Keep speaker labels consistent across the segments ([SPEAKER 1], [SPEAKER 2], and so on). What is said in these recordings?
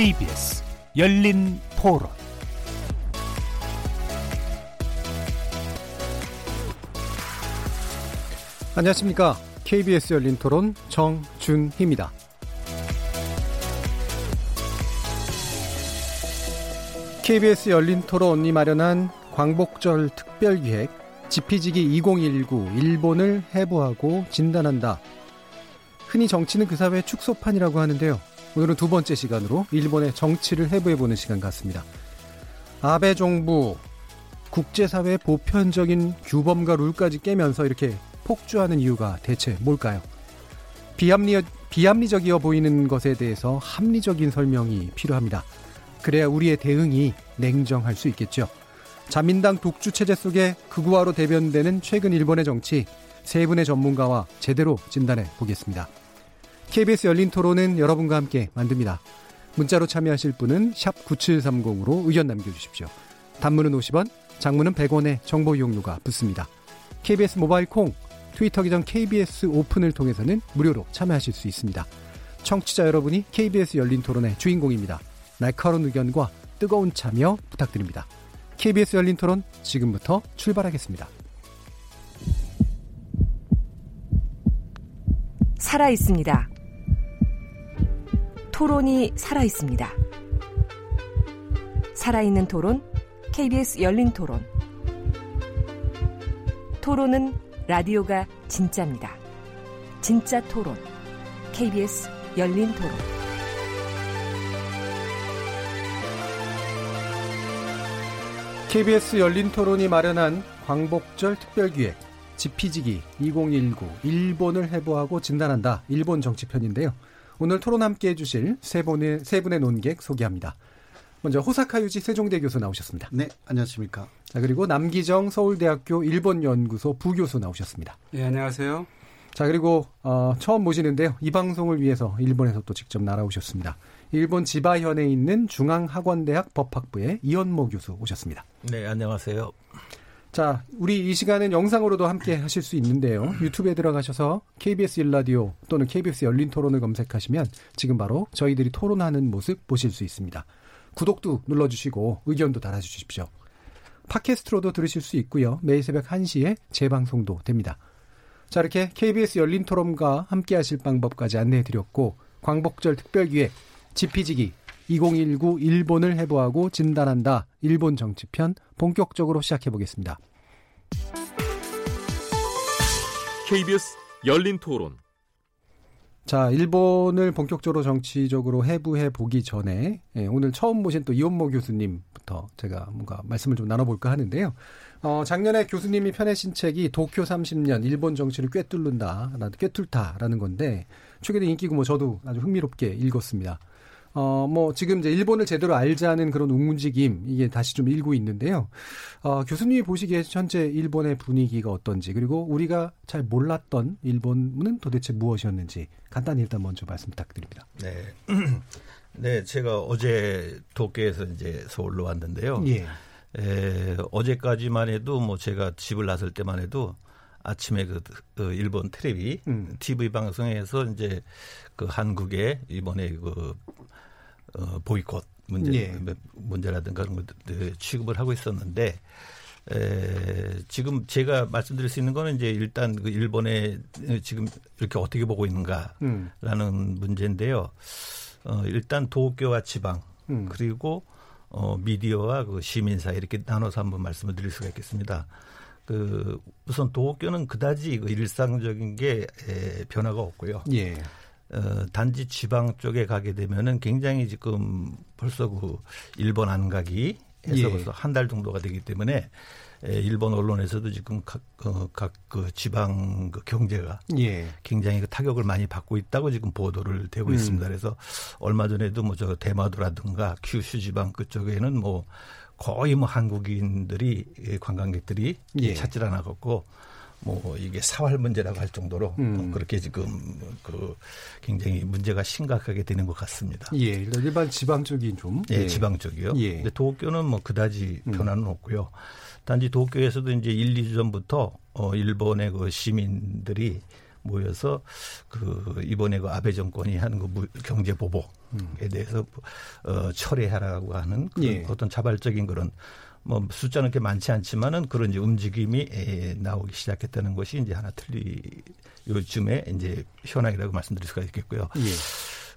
[SPEAKER 1] KBS 열린 토론
[SPEAKER 2] 안녕하십니까. KBS 열린 토론 정준희입니다. KBS 열린 토론이 마련한 광복절 특별기획 지피지기 2019 일본을 해부하고 진단한다. 흔히 정치는 그 사회의 축소판이라고 하는데요. 오늘은 두 번째 시간으로 일본의 정치를 해부해보는 시간 같습니다. 아베 정부 국제사회의 보편적인 규범과 룰까지 깨면서 이렇게 폭주하는 이유가 대체 뭘까요? 비합리, 비합리적이어 보이는 것에 대해서 합리적인 설명이 필요합니다. 그래야 우리의 대응이 냉정할 수 있겠죠. 자민당 독주 체제 속에 극우화로 대변되는 최근 일본의 정치 세 분의 전문가와 제대로 진단해 보겠습니다. KBS 열린 토론은 여러분과 함께 만듭니다. 문자로 참여하실 분은 9730으로 의견 남겨주십시오. 단문은 50원, 장문은 100원의 정보 이용료가 붙습니다. KBS 모바일 콩, 트위터 계정 KBS 오픈을 통해서는 무료로 참여하실 수 있습니다. 청취자 여러분이 KBS 열린 토론의 주인공입니다. 날카로운 의견과 뜨거운 참여 부탁드립니다. KBS 열린 토론 지금부터 출발하겠습니다.
[SPEAKER 3] 살아 있습니다. 토론이 살아 있습니다. 살아있는 토론, KBS 열린 토론. 토론은 라디오가 진짜입니다. 진짜 토론, KBS 열린 토론.
[SPEAKER 2] KBS 열린 토론이 마련한 광복절 특별기획 지피지기 2019 일본을 해부하고 진단한다 일본 정치편인데요. 오늘 토론 함께 해주실 세 분의, 세 분의 논객 소개합니다. 먼저 호사카 유지 세종대 교수 나오셨습니다.
[SPEAKER 4] 네, 안녕하십니까.
[SPEAKER 2] 자, 그리고 남기정 서울대학교 일본연구소 부교수 나오셨습니다.
[SPEAKER 5] 네, 안녕하세요.
[SPEAKER 2] 자, 그리고 어, 처음 모시는데요. 이 방송을 위해서 일본에서 또 직접 날아오셨습니다. 일본 지바현에 있는 중앙학원대학 법학부의 이현모 교수 오셨습니다.
[SPEAKER 6] 네, 안녕하세요.
[SPEAKER 2] 자, 우리 이 시간은 영상으로도 함께 하실 수 있는데요. 유튜브에 들어가셔서 KBS 일라디오 또는 KBS 열린 토론을 검색하시면 지금 바로 저희들이 토론하는 모습 보실 수 있습니다. 구독도 눌러주시고 의견도 달아주십시오. 팟캐스트로도 들으실 수 있고요. 매일 새벽 1시에 재방송도 됩니다. 자, 이렇게 KBS 열린 토론과 함께 하실 방법까지 안내해 드렸고, 광복절 특별기획, 지피지기, 2019 일본을 해부하고 진단한다. 일본 정치편 본격적으로 시작해 보겠습니다.
[SPEAKER 7] KBS 열린 토론.
[SPEAKER 2] 자, 일본을 본격적으로 정치적으로 해부해 보기 전에 예, 오늘 처음 모신 또 이원모 교수님부터 제가 뭔가 말씀을 좀 나눠볼까 하는데요. 어, 작년에 교수님이 펴내신 책이 도쿄 30년 일본 정치를 꿰뚫는다, 꿰뚫다라는 건데 최근에 인기고 뭐 저도 아주 흥미롭게 읽었습니다. 어, 뭐, 지금 이제 일본을 제대로 알자는 그런 움직임, 이게 다시 좀 일고 있는데요. 어, 교수님이 보시기에 현재 일본의 분위기가 어떤지, 그리고 우리가 잘 몰랐던 일본은 도대체 무엇이었는지, 간단히 일단 먼저 말씀 부탁드립니다.
[SPEAKER 6] 네. 네, 제가 어제 도쿄에서 이제 서울로 왔는데요.
[SPEAKER 2] 예.
[SPEAKER 6] 에, 어제까지만 해도 뭐 제가 집을 나설 때만 해도 아침에 그, 그 일본 텔레비 음. TV 방송에서 이제 그 한국의 이번에 그 어, 보이콧 문제 예. 문제라든가 그런 것들 취급을 하고 있었는데 에, 지금 제가 말씀드릴 수 있는 거는 이제 일단 그 일본에 지금 이렇게 어떻게 보고 있는가라는 음. 문제인데요. 어, 일단 도쿄와 지방 음. 그리고 어, 미디어와 그 시민사 이렇게 나눠서 한번 말씀을 드릴 수가 있겠습니다. 그 우선 도쿄는 그다지 그 일상적인 게 에, 변화가 없고요.
[SPEAKER 2] 예.
[SPEAKER 6] 어, 단지 지방 쪽에 가게 되면은 굉장히 지금 벌써 그 일본 안가기 해서 예. 벌써 한 달 정도가 되기 때문에 에, 일본 언론에서도 지금 각, 어, 각그 지방 그 경제가
[SPEAKER 2] 예.
[SPEAKER 6] 굉장히 그 타격을 많이 받고 있다고 지금 보도를 되고 음. 있습니다. 그래서 얼마 전에도 뭐 저 대마도라든가 큐슈 지방 그쪽에는 뭐 거의 뭐 한국인들이 관광객들이 예. 찾질 않았고 뭐 이게 사활 문제라고 할 정도로 음. 뭐 그렇게 지금 그 굉장히 문제가 심각하게 되는 것 같습니다.
[SPEAKER 2] 예, 일반 지방 쪽이 좀
[SPEAKER 6] 예, 예. 지방 쪽이요. 예. 근데 도쿄는 뭐 그다지 음. 변화는 음. 없고요. 단지 도쿄에서도 이제 1, 2주 전부터 어 일본의 그 시민들이 모여서 그 이번에 그 아베 정권이 하는 그 경제 보복에 대해서 어 철회하라고 하는 그런
[SPEAKER 2] 예.
[SPEAKER 6] 어떤 자발적인 그런 뭐 숫자는 그렇게 많지 않지만은 그런 이제 움직임이 에, 나오기 시작했다는 것이 이제 하나 틀리 요즘에 이제 현황이라고 말씀드릴 수가 있겠고요.
[SPEAKER 2] 예.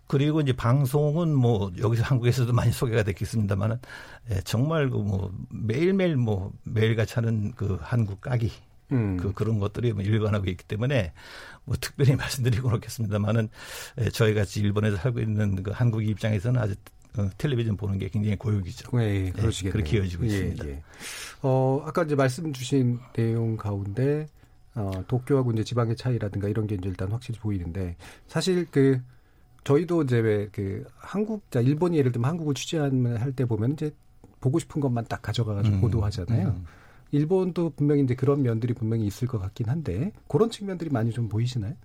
[SPEAKER 6] 그리고 이제 방송은 뭐 여기서 한국에서도 많이 소개가 됐겠습니다만은 예, 정말 그 뭐 매일매일 뭐 매일같이 하는 그 한국 까기
[SPEAKER 2] 음.
[SPEAKER 6] 그 그런 것들이 뭐 일관하고 있기 때문에 뭐 특별히 말씀드리고 그렇겠습니다만은 예, 저희 같이 일본에서 살고 있는 그 한국 입장에서는 아주 어, 텔레비전 보는 게 굉장히 고역이죠.
[SPEAKER 2] 예, 그러시겠네요.
[SPEAKER 6] 그렇게 이어지고 있습니다.
[SPEAKER 2] 예. 어, 아까 이제 말씀 주신 내용 가운데 어, 도쿄하고 이제 지방의 차이라든가 이런 게 이제 일단 확실히 보이는데 사실 그 저희도 이제 왜 그 한국, 자 일본이 예를 들면 한국을 취재할 때 보면 이제 보고 싶은 것만 딱 가져가가지고
[SPEAKER 6] 음,
[SPEAKER 2] 보도하잖아요.
[SPEAKER 6] 음.
[SPEAKER 2] 일본도 분명히 이제 그런 면들이 분명히 있을 것 같긴 한데 그런 측면들이 많이 좀 보이시나요?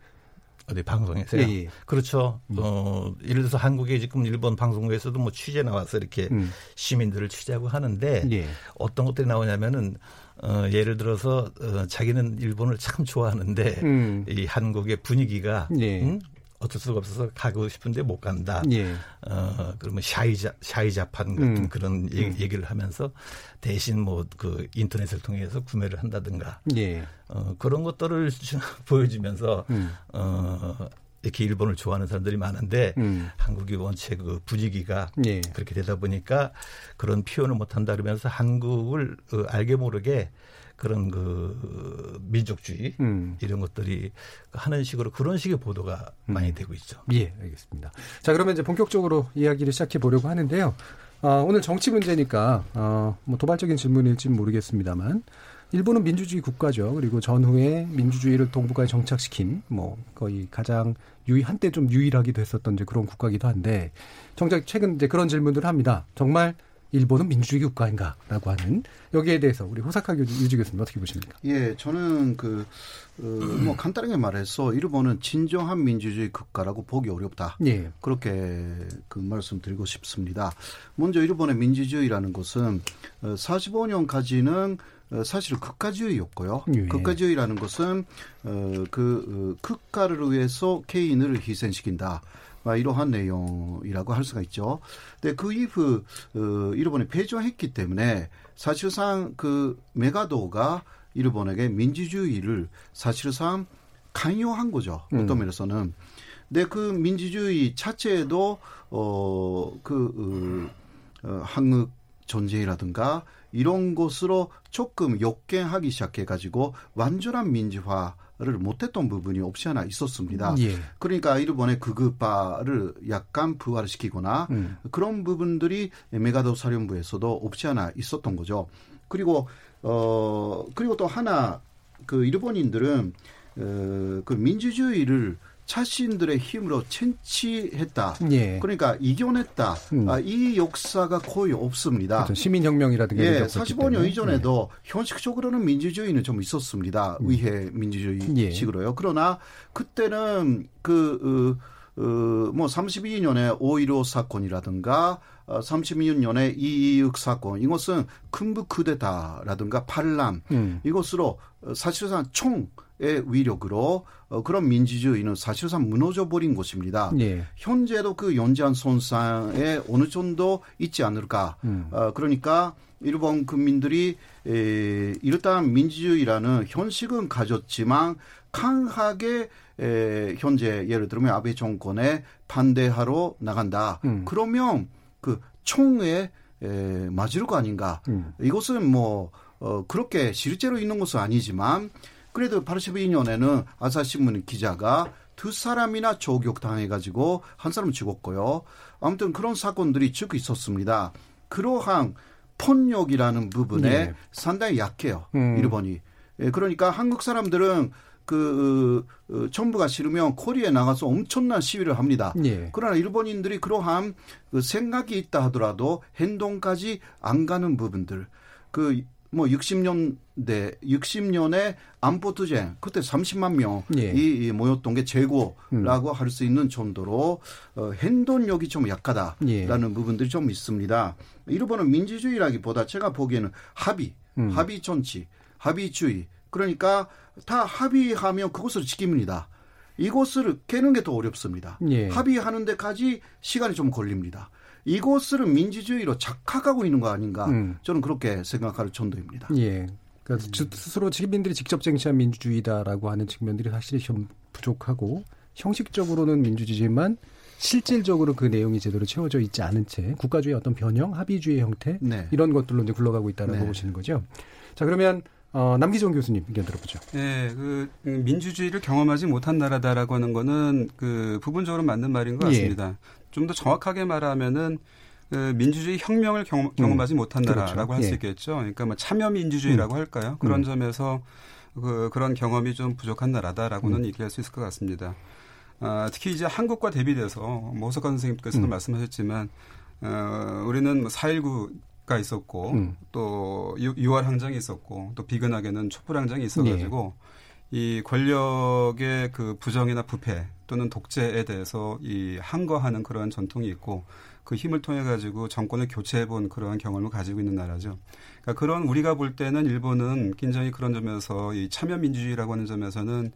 [SPEAKER 6] 어디 방송에서요?
[SPEAKER 2] 예, 예.
[SPEAKER 6] 그렇죠. 어, 예를 들어서 한국에 지금 일본 방송국에서도 뭐 취재 나와서 이렇게
[SPEAKER 2] 음.
[SPEAKER 6] 시민들을 취재하고 하는데
[SPEAKER 2] 예.
[SPEAKER 6] 어떤 것들이 나오냐면은 어, 예를 들어서 어, 자기는 일본을 참 좋아하는데
[SPEAKER 2] 음.
[SPEAKER 6] 이 한국의 분위기가
[SPEAKER 2] 예.
[SPEAKER 6] 음? 어쩔 수가 없어서 가고 싶은데 못 간다.
[SPEAKER 2] 예.
[SPEAKER 6] 어, 그러면 샤이자, 샤이자판 같은
[SPEAKER 2] 음.
[SPEAKER 6] 그런 얘기, 얘기를 하면서 대신 뭐 그 인터넷을 통해서 구매를 한다든가
[SPEAKER 2] 예.
[SPEAKER 6] 어, 그런 것들을 보여주면서
[SPEAKER 2] 음.
[SPEAKER 6] 어, 이렇게 일본을 좋아하는 사람들이 많은데
[SPEAKER 2] 음.
[SPEAKER 6] 한국이 원체 그 분위기가
[SPEAKER 2] 예.
[SPEAKER 6] 그렇게 되다 보니까 그런 표현을 못한다 그러면서 한국을 어, 알게 모르게 그런 그 민족주의
[SPEAKER 2] 음.
[SPEAKER 6] 이런 것들이 하는 식으로 그런 식의 보도가 많이 되고 있죠.
[SPEAKER 2] 예, 알겠습니다. 자, 그러면 이제 본격적으로 이야기를 시작해 보려고 하는데요. 어, 오늘 정치 문제니까 어, 뭐 도발적인 질문일지는 모르겠습니다만 일본은 민주주의 국가죠. 그리고 전후에 민주주의를 동북아에 정착시킨 뭐 거의 가장 유일 한때 좀 유일하기도 했었던 이제 그런 국가기도 한데 정작 최근 이제 그런 질문들을 합니다. 정말 일본은 민주주의 국가인가라고 하는 여기에 대해서 우리 호사카 교수 유지 교수님 어떻게 보십니까?
[SPEAKER 4] 예, 저는 그, 어, 뭐 간단하게 말해서 일본은 진정한 민주주의 국가라고 보기 어렵다.
[SPEAKER 2] 예.
[SPEAKER 4] 그렇게 그 말씀드리고 싶습니다. 먼저 일본의 민주주의라는 것은 어, 45년까지는 어, 사실 국가주의였고요.
[SPEAKER 2] 예.
[SPEAKER 4] 국가주의라는 것은 어, 그 어, 국가를 위해서 개인을 희생시킨다. 막 이러한 내용이라고 할 수가 있죠. 근데 그 이후 어, 일본이 패전했기 때문에 사실상 그 메가도가 일본에게 민주주의를 사실상 강요한 거죠. 어떤 면에서는. 근데 그 민주주의 자체도 어그 어, 어, 한국 전쟁이라든가 이런 것으로 조금 역행하기 시작해가지고 완전한 민주화 를 못했던 부분이 없지 않아 있었습니다.
[SPEAKER 2] 예.
[SPEAKER 4] 그러니까 일본의 극우파를 약간 부활시키거나
[SPEAKER 2] 음.
[SPEAKER 4] 그런 부분들이 메가도 사령부에서도 없지 않아 있었던 거죠. 그리고 어 그리고 또 하나 그 일본인들은 어, 그 민주주의를 자신들의 힘으로 채취했다.
[SPEAKER 2] 예.
[SPEAKER 4] 그러니까 이겨냈다.
[SPEAKER 2] 음.
[SPEAKER 4] 아, 이 역사가 거의 없습니다.
[SPEAKER 2] 어떤 시민혁명이라든가
[SPEAKER 4] 예,
[SPEAKER 2] 없었기
[SPEAKER 4] 45년
[SPEAKER 2] 때문에.
[SPEAKER 4] 이전에도 현실적으로는 민주주의는 좀 있었습니다. 의회 민주주의식으로요. 그러나 그때는 그, 어, 어, 뭐 32년에 5.15 사건이라든가 어, 36년에 이이육 사건 이것은 큰북 쿠데타라든가 반란
[SPEAKER 2] 음.
[SPEAKER 4] 이것으로 어, 사실상 총의 위력으로 어, 그런 민주주의는 사실상 무너져 버린 것입니다.
[SPEAKER 2] 예.
[SPEAKER 4] 현재도 그 연장 손상에 어느 정도 있지 않을까.
[SPEAKER 2] 음.
[SPEAKER 4] 어, 그러니까 일본 국민들이 에, 일단 민주주의라는 현식은 가졌지만 강하게 에, 현재 예를 들면 아베 정권에 반대하러 나간다.
[SPEAKER 2] 음.
[SPEAKER 4] 그러면 그 총에 에, 맞을 거 아닌가.
[SPEAKER 2] 음.
[SPEAKER 4] 이것은 뭐 어, 그렇게 실제로 있는 것은 아니지만 그래도 82년에는 아사신문 기자가 두 사람이나 조격당해가지고 한 사람 죽었고요. 아무튼 그런 사건들이 쭉 있었습니다. 그러한 폭력이라는 부분에
[SPEAKER 2] 네.
[SPEAKER 4] 상당히 약해요.
[SPEAKER 2] 음.
[SPEAKER 4] 일본이. 예, 그러니까 한국 사람들은 그 어, 어, 정부가 싫으면 코리아에 나가서 엄청난 시위를 합니다.
[SPEAKER 2] 예.
[SPEAKER 4] 그러나 일본인들이 그러한 그 생각이 있다 하더라도 행동까지 안 가는 부분들 그 뭐 60년대 60년에 안보 투쟁 그때 30만 명이
[SPEAKER 2] 예.
[SPEAKER 4] 이 모였던 게 재고라고 할수 있는 정도로 어, 행동력이 좀 약하다라는
[SPEAKER 2] 예.
[SPEAKER 4] 부분들이 좀 있습니다. 일본은 민주주의라기보다 제가 보기에는 합의,
[SPEAKER 2] 음.
[SPEAKER 4] 합의 정치, 합의주의 그러니까 다 합의하면 그것을 지킵니다. 이곳을 깨는 게 더 어렵습니다.
[SPEAKER 2] 예.
[SPEAKER 4] 합의하는 데까지 시간이 좀 걸립니다. 이곳을 민주주의로 착각하고 있는 거 아닌가?
[SPEAKER 2] 음.
[SPEAKER 4] 저는 그렇게 생각할 정도입니다.
[SPEAKER 2] 예. 그러니까 주- 스스로 시민들이 직접 쟁취한 민주주의다라고 하는 측면들이 확실히 좀 부족하고 형식적으로는 민주주의지만 실질적으로 그 내용이 제대로 채워져 있지 않은 채 국가주의 어떤 변형, 합의주의 형태
[SPEAKER 4] 네.
[SPEAKER 2] 이런 것들로 이제 굴러가고 있다라고
[SPEAKER 4] 네.
[SPEAKER 2] 보시는 거죠. 자 그러면 어, 남기종 교수님 의견 들어보죠.
[SPEAKER 5] 예, 그 음, 민주주의를 경험하지 못한 나라다라고 하는 거는 그 부분적으로 맞는 말인 것
[SPEAKER 2] 예.
[SPEAKER 5] 같습니다. 좀 더 정확하게 말하면은 그 민주주의 혁명을 경험, 경험하지 못한
[SPEAKER 2] 그렇죠.
[SPEAKER 5] 나라라고 할수
[SPEAKER 2] 예.
[SPEAKER 5] 있겠죠. 그러니까 뭐 참여 민주주의라고 할까요? 그런 점에서 그 그런 경험이 좀 부족한 나라다라고는 얘기할 수 있을 것 같습니다. 아, 특히 이제 한국과 대비돼서 뭐 호석관 선생님께서도
[SPEAKER 2] 음.
[SPEAKER 5] 말씀하셨지만 어, 우리는 뭐 4.19 가 있었고
[SPEAKER 2] 음.
[SPEAKER 5] 또 6월 항쟁이 있었고 또 비근하게는 촛불 항쟁이 있어가지고
[SPEAKER 2] 네.
[SPEAKER 5] 이 권력의 그 부정이나 부패 또는 독재에 대해서 이 항거하는 그러한 전통이 있고 그 힘을 통해 가지고 정권을 교체해 본 그러한 경험을 가지고 있는 나라죠. 그러니까 그런 우리가 볼 때는 일본은 굉장히 그런 점에서 이 참여 민주주의라고 하는 점에서는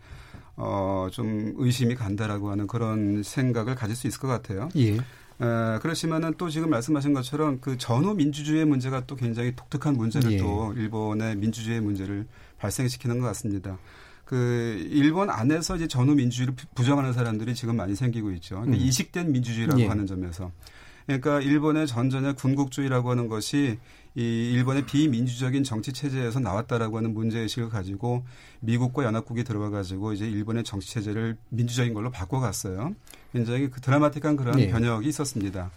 [SPEAKER 5] 어, 좀 의심이 간다라고 하는 그런 생각을 가질 수 있을 것 같아요.
[SPEAKER 2] 예.
[SPEAKER 5] 에, 그렇지만은 또 지금 말씀하신 것처럼 그 전후 민주주의의 문제가 또 굉장히 독특한 문제를
[SPEAKER 2] 예.
[SPEAKER 5] 또 일본의 민주주의 문제를 발생시키는 것 같습니다. 그 일본 안에서 이제 전후 민주주의를 부- 부정하는 사람들이 지금 많이 생기고 있죠. 그러니까
[SPEAKER 2] 음.
[SPEAKER 5] 이식된 민주주의라고
[SPEAKER 2] 예.
[SPEAKER 5] 하는 점에서. 그러니까 일본의 전전의 군국주의라고 하는 것이 이 일본의 비민주적인 정치 체제에서 나왔다라고 하는 문제 의식을 가지고 미국과 연합국이 들어와 가지고 이제 일본의 정치 체제를 민주적인 걸로 바꿔갔어요. 굉장히 그 드라마틱한 그런
[SPEAKER 2] 네.
[SPEAKER 5] 변혁이 있었습니다.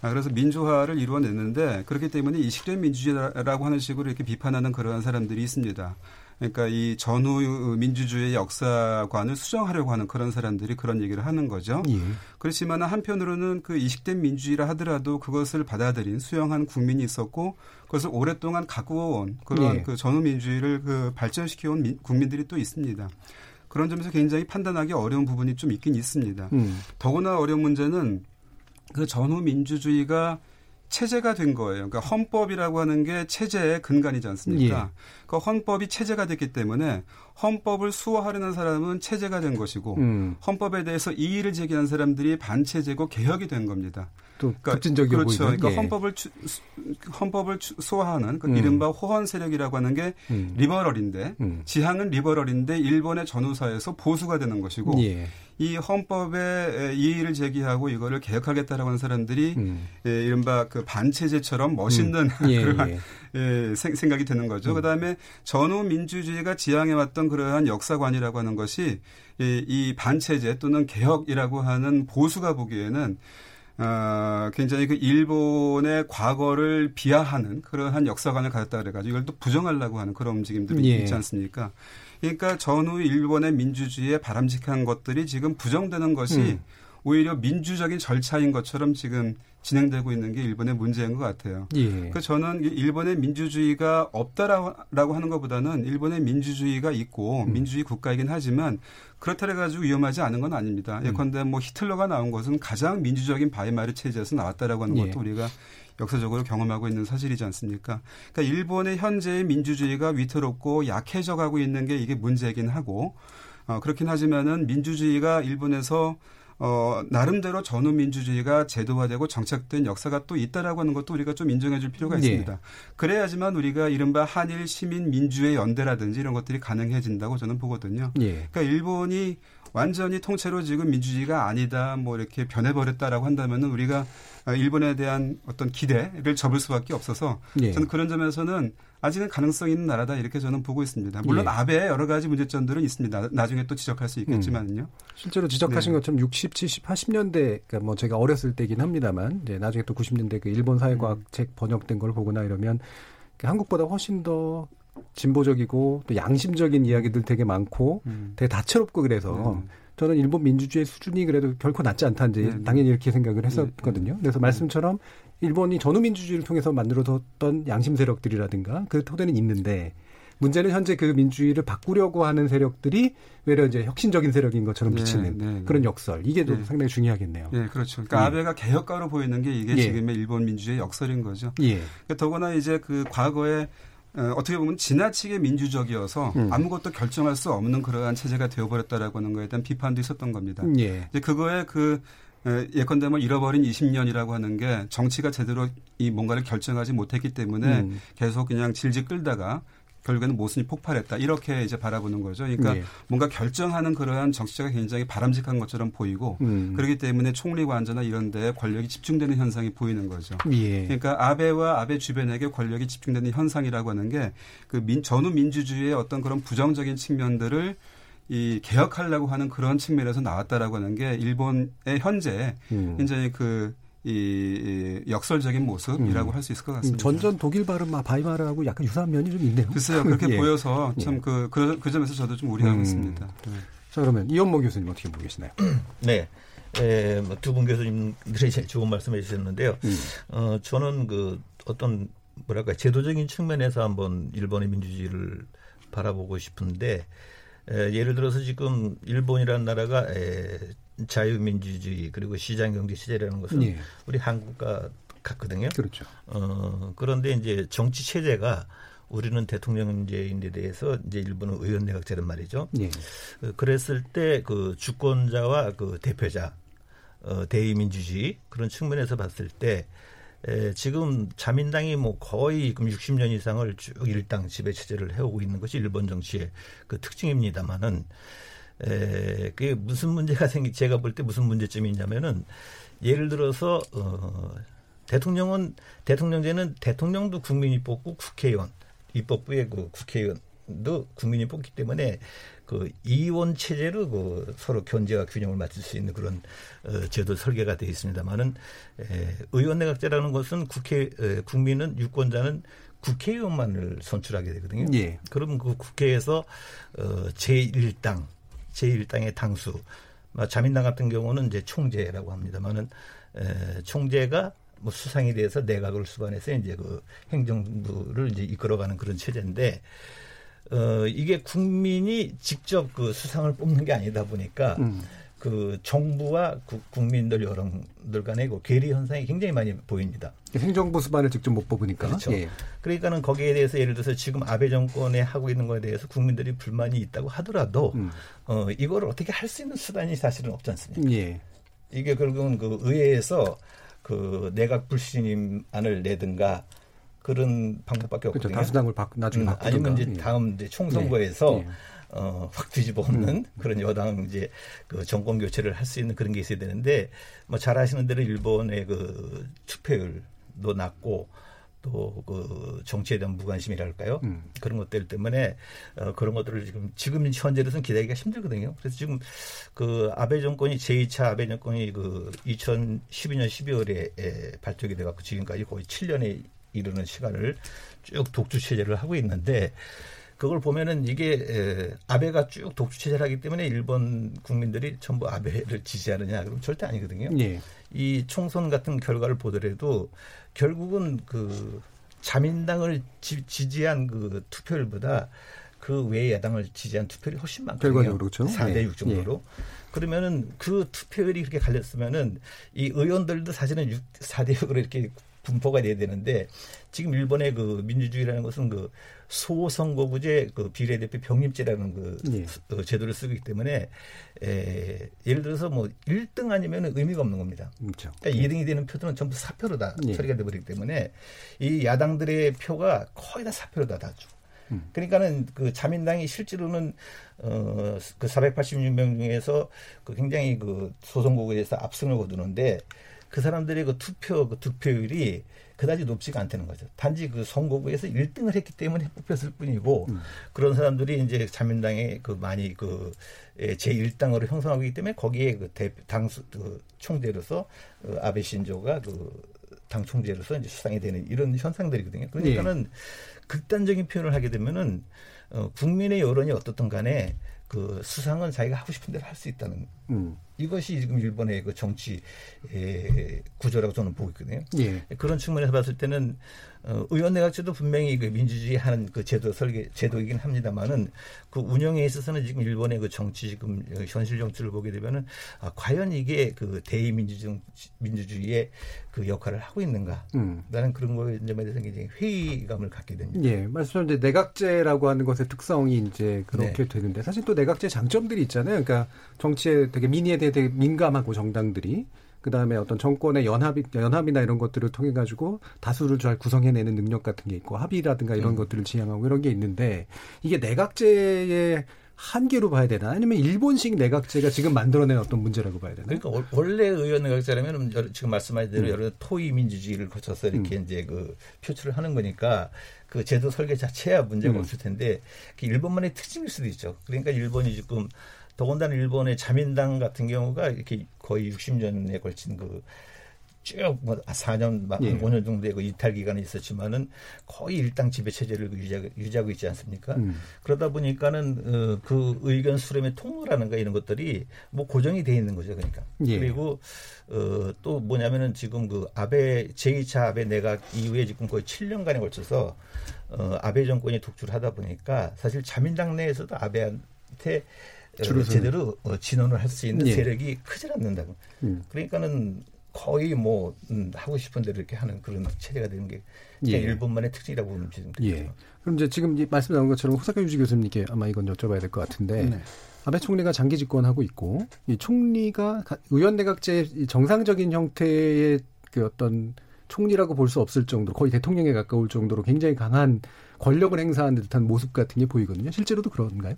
[SPEAKER 5] 아, 그래서 민주화를 이루어냈는데 그렇기 때문에 이식된 민주주의라고 하는 식으로 이렇게 비판하는 그러한 사람들이 있습니다. 그러니까 이 전후 민주주의 역사관을 수정하려고 하는 그런 사람들이 그런 얘기를 하는 거죠.
[SPEAKER 2] 예.
[SPEAKER 5] 그렇지만 한편으로는 그 이식된 민주주의라 하더라도 그것을 받아들인 수용한 국민이 있었고 그것을 오랫동안 가꾸어온 그런
[SPEAKER 2] 예.
[SPEAKER 5] 그 전후 민주주의를 그 발전시켜 온 민- 국민들이 또 있습니다. 그런 점에서 굉장히 판단하기 어려운 부분이 좀 있긴 있습니다.
[SPEAKER 2] 음.
[SPEAKER 5] 더구나 어려운 문제는 그 전후 민주주의가 체제가 된 거예요. 그러니까 헌법이라고 하는 게 체제의 근간이지 않습니까?
[SPEAKER 2] 예.
[SPEAKER 5] 그 헌법이 체제가 됐기 때문에 헌법을 수호하려는 사람은 체제가 된 것이고
[SPEAKER 2] 음.
[SPEAKER 5] 헌법에 대해서 이의를 제기한 사람들이 반체제고 개혁이 된 겁니다.
[SPEAKER 2] 또
[SPEAKER 5] 그러니까
[SPEAKER 2] 급진적이어
[SPEAKER 5] 그렇죠.
[SPEAKER 2] 보이는.
[SPEAKER 5] 그러니까
[SPEAKER 2] 예.
[SPEAKER 5] 헌법을 추, 수- 헌법을 추- 수호하는 그
[SPEAKER 2] 음.
[SPEAKER 5] 이른바 호헌 세력이라고 하는 게
[SPEAKER 2] 음.
[SPEAKER 5] 리버럴인데
[SPEAKER 2] 음.
[SPEAKER 5] 지향은 리버럴인데 일본의 전후사에서 보수가 되는 것이고
[SPEAKER 2] 예.
[SPEAKER 5] 이 헌법에 이의를 제기하고 이거를 개혁하겠다라고 하는 사람들이
[SPEAKER 2] 음.
[SPEAKER 5] 예, 이른바 그 반체제처럼 멋있는
[SPEAKER 2] 예,
[SPEAKER 5] 그러한
[SPEAKER 2] 예.
[SPEAKER 5] 예, 생, 생각이 드는 거죠. 그다음에 전후 민주주의가 지향해왔던 그러한 역사관이라고 하는 것이 이, 이 반체제 또는 개혁이라고 하는 보수가 보기에는 어, 굉장히 그 일본의 과거를 비하하는 그러한 역사관을 가졌다 그래가지고 이걸 또 부정하려고 하는 그런 움직임들이
[SPEAKER 2] 예.
[SPEAKER 5] 있지 않습니까? 그러니까 전후 일본의 민주주의에 바람직한 것들이 지금 부정되는 것이
[SPEAKER 2] 음.
[SPEAKER 5] 오히려 민주적인 절차인 것처럼 지금 진행되고 있는 게 일본의 문제인 것 같아요.
[SPEAKER 2] 예.
[SPEAKER 5] 그 저는 이 일본의 민주주의가 없다라고 하는 것보다는 일본의 민주주의가 있고
[SPEAKER 2] 음.
[SPEAKER 5] 민주주의 국가이긴 하지만 그렇다 해가지고 위험하지 않은 건
[SPEAKER 2] 음.
[SPEAKER 5] 아닙니다. 예컨대 뭐 히틀러가 나온 것은 가장 민주적인 바이마르 체제에서 나왔다라고 하는
[SPEAKER 2] 예.
[SPEAKER 5] 것도 우리가 역사적으로 경험하고 있는 사실이지 않습니까? 그러니까 일본의 현재의 민주주의가 위태롭고 약해져 가고 있는 게 이게 문제이긴 하고 어, 그렇긴 하지만은 민주주의가 일본에서 어, 나름대로 전후 민주주의가 제도화되고 정착된 역사가 또 있다라고 하는 것도 우리가 좀 인정해 줄 필요가
[SPEAKER 2] 네.
[SPEAKER 5] 있습니다. 그래야지만 우리가 이른바 한일 시민 민주의 연대라든지 이런 것들이 가능해진다고 저는 보거든요.
[SPEAKER 2] 예.
[SPEAKER 5] 그러니까 일본이 완전히 통째로 지금 민주주의가 아니다 뭐 이렇게 변해버렸다라고 한다면은 우리가 일본에 대한 어떤 기대를 접을 수밖에 없어서
[SPEAKER 2] 예.
[SPEAKER 5] 저는 그런 점에서는 아직은 가능성 있는 나라다 이렇게 저는 보고 있습니다. 물론
[SPEAKER 2] 예.
[SPEAKER 5] 아베의 여러 가지 문제점들은 있습니다. 나중에 또 지적할 수 있겠지만요.
[SPEAKER 2] 실제로 지적하신
[SPEAKER 5] 네.
[SPEAKER 2] 것처럼 60, 70, 80년대 그러니까 뭐 제가 어렸을 때긴 합니다만 이제 나중에 또 90년대 그 일본 사회과학
[SPEAKER 5] 음.
[SPEAKER 2] 책 번역된 걸 보거나 이러면 그 한국보다 훨씬 더 진보적이고 또 양심적인 이야기들 되게 많고
[SPEAKER 5] 음.
[SPEAKER 2] 되게 다채롭고 그래서
[SPEAKER 5] 음.
[SPEAKER 2] 저는 일본 민주주의 수준이 그래도 결코 낮지 않다 이제
[SPEAKER 5] 네, 네.
[SPEAKER 2] 당연히 이렇게 생각을 했었거든요. 그래서 말씀처럼 일본이 전후 민주주의를 통해서 만들어뒀던 양심 세력들이라든가 그 토대는 있는데 문제는 현재 그 민주주의를 바꾸려고 하는 세력들이 외려 이제 혁신적인 세력인 것처럼
[SPEAKER 5] 네,
[SPEAKER 2] 비치는
[SPEAKER 5] 네, 네.
[SPEAKER 2] 그런 역설 이게 좀
[SPEAKER 5] 네.
[SPEAKER 2] 상당히 중요하겠네요.
[SPEAKER 5] 예, 그렇죠. 그러니까
[SPEAKER 2] 예.
[SPEAKER 5] 아베가 개혁가로 보이는 게 이게
[SPEAKER 2] 예.
[SPEAKER 5] 지금의 일본 민주주의 역설인 거죠.
[SPEAKER 2] 예.
[SPEAKER 5] 그러니까 더구나 이제 그 과거에 어, 어떻게 보면 지나치게 민주적이어서
[SPEAKER 2] 음.
[SPEAKER 5] 아무것도 결정할 수 없는 그러한 체제가 되어버렸다라고 하는 거에 대한 비판도 있었던 겁니다.
[SPEAKER 2] 예.
[SPEAKER 5] 이제 그거에 그 에, 예컨대 뭐 잃어버린 20년이라고 하는 게 정치가 제대로 이 뭔가를 결정하지 못했기 때문에
[SPEAKER 2] 음.
[SPEAKER 5] 계속 그냥 질질 끌다가 결국에는 모순이 폭발했다 이렇게 이제 바라보는 거죠. 그러니까
[SPEAKER 2] 예.
[SPEAKER 5] 뭔가 결정하는 그러한 정치자가 굉장히 바람직한 것처럼 보이고
[SPEAKER 2] 음.
[SPEAKER 5] 그렇기 때문에 총리 관저나 이런 데에 권력이 집중되는 현상이 보이는 거죠.
[SPEAKER 2] 예.
[SPEAKER 5] 그러니까 아베와 아베 주변에게 권력이 집중되는 현상이라고 하는 게 그 전후 민주주의의 어떤 그런 부정적인 측면들을 이 개혁하려고 하는 그런 측면에서 나왔다라고 하는 게 일본의 현재
[SPEAKER 2] 음.
[SPEAKER 5] 굉장히 그 이, 이 역설적인 모습이라고 할수 있을 것
[SPEAKER 2] 음,
[SPEAKER 5] 같습니다.
[SPEAKER 2] 전전 독일 발음 마- 바이마르하고 약간 유사한 면이 좀 있네요.
[SPEAKER 5] 글쎄요, 그렇게
[SPEAKER 2] 예.
[SPEAKER 5] 보여서
[SPEAKER 2] 예.
[SPEAKER 5] 참 그, 그, 그 점에서 저도 좀 우려하고
[SPEAKER 2] 음.
[SPEAKER 5] 있습니다.
[SPEAKER 2] 자 그러면 이현모 교수님 어떻게 보고 계시나요?
[SPEAKER 6] 네. 에, 뭐두분 교수님들이 제일 좋은 말씀해 주셨는데요.
[SPEAKER 2] 음.
[SPEAKER 6] 어, 저는 그 어떤 뭐랄까 제도적인 측면에서 한번 일본의 민주주의를 바라보고 싶은데 에, 예를 들어서 지금 일본이라는 나라가 에, 자유민주주의 그리고 시장경제 체제라는 것은
[SPEAKER 2] 예.
[SPEAKER 6] 우리 한국과 같거든요.
[SPEAKER 2] 그렇죠.
[SPEAKER 6] 어, 그런데 이제 정치 체제가 우리는 대통령제인데 대해서 이제 일본은 의원 내각제란 말이죠.
[SPEAKER 2] 예.
[SPEAKER 6] 어, 그랬을 때 그 주권자와 그 대표자 어, 대의민주주의 그런 측면에서 봤을 때 에, 지금 자민당이 뭐 거의 그럼 60년 이상을 쭉 일당 지배 체제를 해오고 있는 것이 일본 정치의 그 특징입니다만은 에, 그게 무슨 문제가 생기 제가 볼 때 무슨 문제점이 있냐면은 예를 들어서 어, 대통령은 대통령제는 대통령도 국민이 뽑고 국회의원 입법부의 그 국회의원도 국민이 뽑기 때문에 그 이원 체제로 그 서로 견제와 균형을 맞출 수 있는 그런 어, 제도 설계가 되어 있습니다만은 에, 의원 내각제라는 것은 국회 에, 국민은 유권자는 국회의원만을 선출하게 되거든요.
[SPEAKER 2] 예.
[SPEAKER 6] 그럼 그 국회에서 어, 제1당 제1당의 당수 뭐 자민당 같은 경우는 이제 총재라고 합니다만은 에, 총재가 뭐 수상에 대해서 내각을 수반해서 이제 그 행정부를 이제 이끌어가는 그런 체제인데 어 이게 국민이 직접 그 수상을 뽑는 게 아니다 보니까
[SPEAKER 2] 음.
[SPEAKER 6] 그 정부와 구- 국민들 여론들 간의 그 괴리 현상이 굉장히 많이 보입니다.
[SPEAKER 2] 행정부 수반을 직접 못 뽑으니까.
[SPEAKER 6] 그렇죠.
[SPEAKER 2] 예.
[SPEAKER 6] 그러니까는 거기에 대해서 예를 들어서 지금 아베 정권에 하고 있는 거에 대해서 국민들이 불만이 있다고 하더라도
[SPEAKER 2] 음.
[SPEAKER 6] 어 이걸 어떻게 할 수 있는 수단이 사실은 없지 않습니까?
[SPEAKER 2] 예.
[SPEAKER 6] 이게 결국은 그 의회에서 그 내각 불신임안을 내든가 그런 방법밖에
[SPEAKER 2] 그렇죠.
[SPEAKER 6] 없거든요.
[SPEAKER 2] 다수당을 바, 나중에
[SPEAKER 6] 음. 아니면 이제
[SPEAKER 2] 예.
[SPEAKER 6] 다음 이제 총선거에서
[SPEAKER 2] 예. 음.
[SPEAKER 6] 어, 확 뒤집어 엎는 그런 여당 이제 그 정권 교체를 할 수 있는 그런 게 있어야 되는데 뭐 잘 아시는 대로 일본의 그 투표율도 낮고 또 그 정치에 대한 무관심이랄까요
[SPEAKER 2] 음.
[SPEAKER 6] 그런 것들 때문에 어, 그런 것들을 지금 지금 현재로서는 기다리기가 힘들거든요. 그래서 지금 그 아베 정권이 제2차 아베 정권이 그 2012년 12월에 발족이 돼갖고 지금까지 거의 7년에 이르는 시간을 쭉 독주 체제를 하고 있는데 그걸 보면은 이게 에, 아베가 쭉 독주 체제를 하기 때문에 일본 국민들이 전부 아베를 지지하느냐 그럼 절대 아니거든요.
[SPEAKER 2] 예.
[SPEAKER 6] 이 총선 같은 결과를 보더라도 결국은 그 자민당을 지, 지한 그 투표율보다 그 외 야당을 지지한 투표율이 훨씬 많거든요.
[SPEAKER 2] 결과적으로 그렇죠.
[SPEAKER 6] 4대
[SPEAKER 2] 예.
[SPEAKER 6] 6 정도로. 그러면은 그 투표율이 그렇게 갈렸으면은 이 의원들도 사실은 6, 4대 6으로 이렇게 분포가 돼야 되는데 지금 일본의 그 민주주의라는 것은 그 소선거구제 그 비례대표 병립제라는 그
[SPEAKER 2] 예.
[SPEAKER 6] 어, 제도를 쓰기 기 때문에 에, 예를 들어서 뭐 1등 아니면 의미가 없는 겁니다.
[SPEAKER 2] 그렇죠.
[SPEAKER 6] 그러니까 2등이 되는 표들은 전부 사표로 다
[SPEAKER 2] 예.
[SPEAKER 6] 처리가 돼버리기 때문에 이 야당들의 표가 거의 다 사표로 다 다죠.
[SPEAKER 2] 음.
[SPEAKER 6] 그러니까는 그 자민당이 실제로는 어그 486명 중에서 그 굉장히 그 소선거구에서 압승을 거두는데 그 사람들의 그 투표 그 득표율이 그다지 높지가 않다는 거죠. 단지 그 선거구에서 1등을 했기 때문에 뽑혔을 뿐이고
[SPEAKER 2] 음.
[SPEAKER 6] 그런 사람들이 이제 자민당에 그 많이 그 제 1당으로 형성하고 있기 때문에 거기에 그 대, 당수 그 총재로서 어, 아베 신조가 그 당 총재로서 이제 수상이 되는 이런 현상들이거든요. 그러니까는 극단적인 표현을 하게 되면은 어, 국민의 여론이 어떻든 간에 그 수상은 자기가 하고 싶은 대로 할 수 있다는
[SPEAKER 2] 음.
[SPEAKER 6] 이것이 지금 일본의 그 정치 구조라고 저는 보고 있거든요.
[SPEAKER 2] 예.
[SPEAKER 6] 그런 측면에서 봤을 때는 어, 의원 내각제도 분명히 그 민주주의 하는 그 제도 설계 제도이긴 합니다만은 그 운영에 있어서는 지금 일본의 그 정치 지금 현실 정치를 보게 되면은 아, 과연 이게 그 대의 민주주의 민주주의의 그 역할을 하고 있는가? 음. 나는 그런 거에 대해서 굉장히 회의감을 갖게 됩니다.
[SPEAKER 2] 예, 말씀하신 이제 내각제라고 하는 것의 특성이 이제 그렇게 네. 되는데 사실 또 내각제 장점들이 있잖아요. 그러니까 정치에 되게 민의에 대해 되게 민감하고 정당들이 그 다음에 어떤 정권의 연합이, 연합이나 이런 것들을 통해 가지고 다수를 잘 구성해내는 능력 같은 게 있고 합의라든가 이런 음. 것들을 지향하고 이런 게 있는데 이게 내각제의 한계로 봐야 되나 아니면 일본식 내각제가 지금 만들어낸 어떤 문제라고 봐야 되나?
[SPEAKER 6] 그러니까 원래 의원 내각제라면 지금 말씀하신 대로 음. 여러 토의 민주주의를 거쳐서 이렇게 음. 이제 그 표출을 하는 거니까 그 제도 설계 자체야 문제가 음. 없을 텐데 일본만의 특징일 수도 있죠. 그러니까 일본이 지금 더군다나 일본의 자민당 같은 경우가 이렇게 거의 60년에 걸친 그 쭉뭐 4년 막 예. 5년 정도의 그 이탈 기간이 있었지만은 거의 일당 지배 체제를 유지하고, 유지하고 있지 않습니까? 음. 그러다 보니까는 어, 그 의견 수렴의 통로라는가 이런 것들이 뭐 고정이 돼 있는 거죠, 그러니까. 예. 그리고 어, 또 뭐냐면은 지금 그 아베 제2차 아베 내각 이후에 지금 거의 7년간에 걸쳐서 어, 아베 정권이 독주를 하다 보니까 사실 자민당 내에서도 아베한테 어, 제대로 어, 진원을 할 수 있는 예. 세력이 크질 않는다고. 음. 그러니까는 거의 뭐 음, 하고 싶은 대로 이렇게 하는 그런 체제가 되는 게 예. 일본만의 특징이라고 보면 되죠.
[SPEAKER 2] 예. 그럼 이제 지금 말씀 나온 것처럼 호사카 유지 교수님께 아마 이건 여쭤봐야 될 것 같은데 네. 아베 총리가 장기 집권하고 있고 이 총리가 의원 내각제 정상적인 형태의 그 어떤 총리라고 볼 수 없을 정도로 거의 대통령에 가까울 정도로 굉장히 강한 권력을 행사하는 듯한 모습 같은 게 보이거든요. 실제로도 그런가요?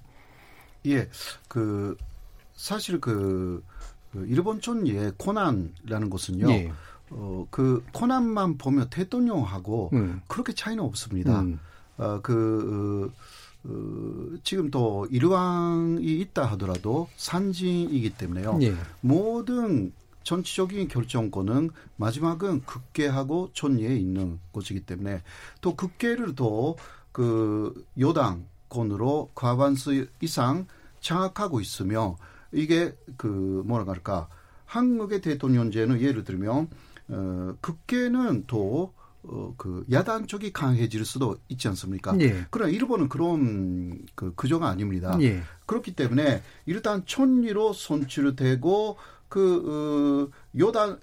[SPEAKER 4] 예, 그 사실 그, 그 일본 촌의 코난이라는 것은요. 예. 어, 그 코난만 보면 대통령하고 음. 그렇게 차이는 없습니다. 음. 어, 그 어, 지금 또 일왕이 있다 하더라도 산지이기 때문에요. 예. 모든 정치적인 결정권은 마지막은 국회하고 촌리에 있는 곳이기 때문에 또 국회를 또 그 여당권으로 과반수 이상 장악하고 있으며 이게 그 뭐라 할까 한국의 대통령제는 예를 들면 어 국회는 또 어, 그 야당 쪽이 강해질 수도 있지 않습니까? 예. 그러나 일본은 그런 그 구조가 아닙니다. 예. 그렇기 때문에 일단 천리로 선출되고 그 어, 요단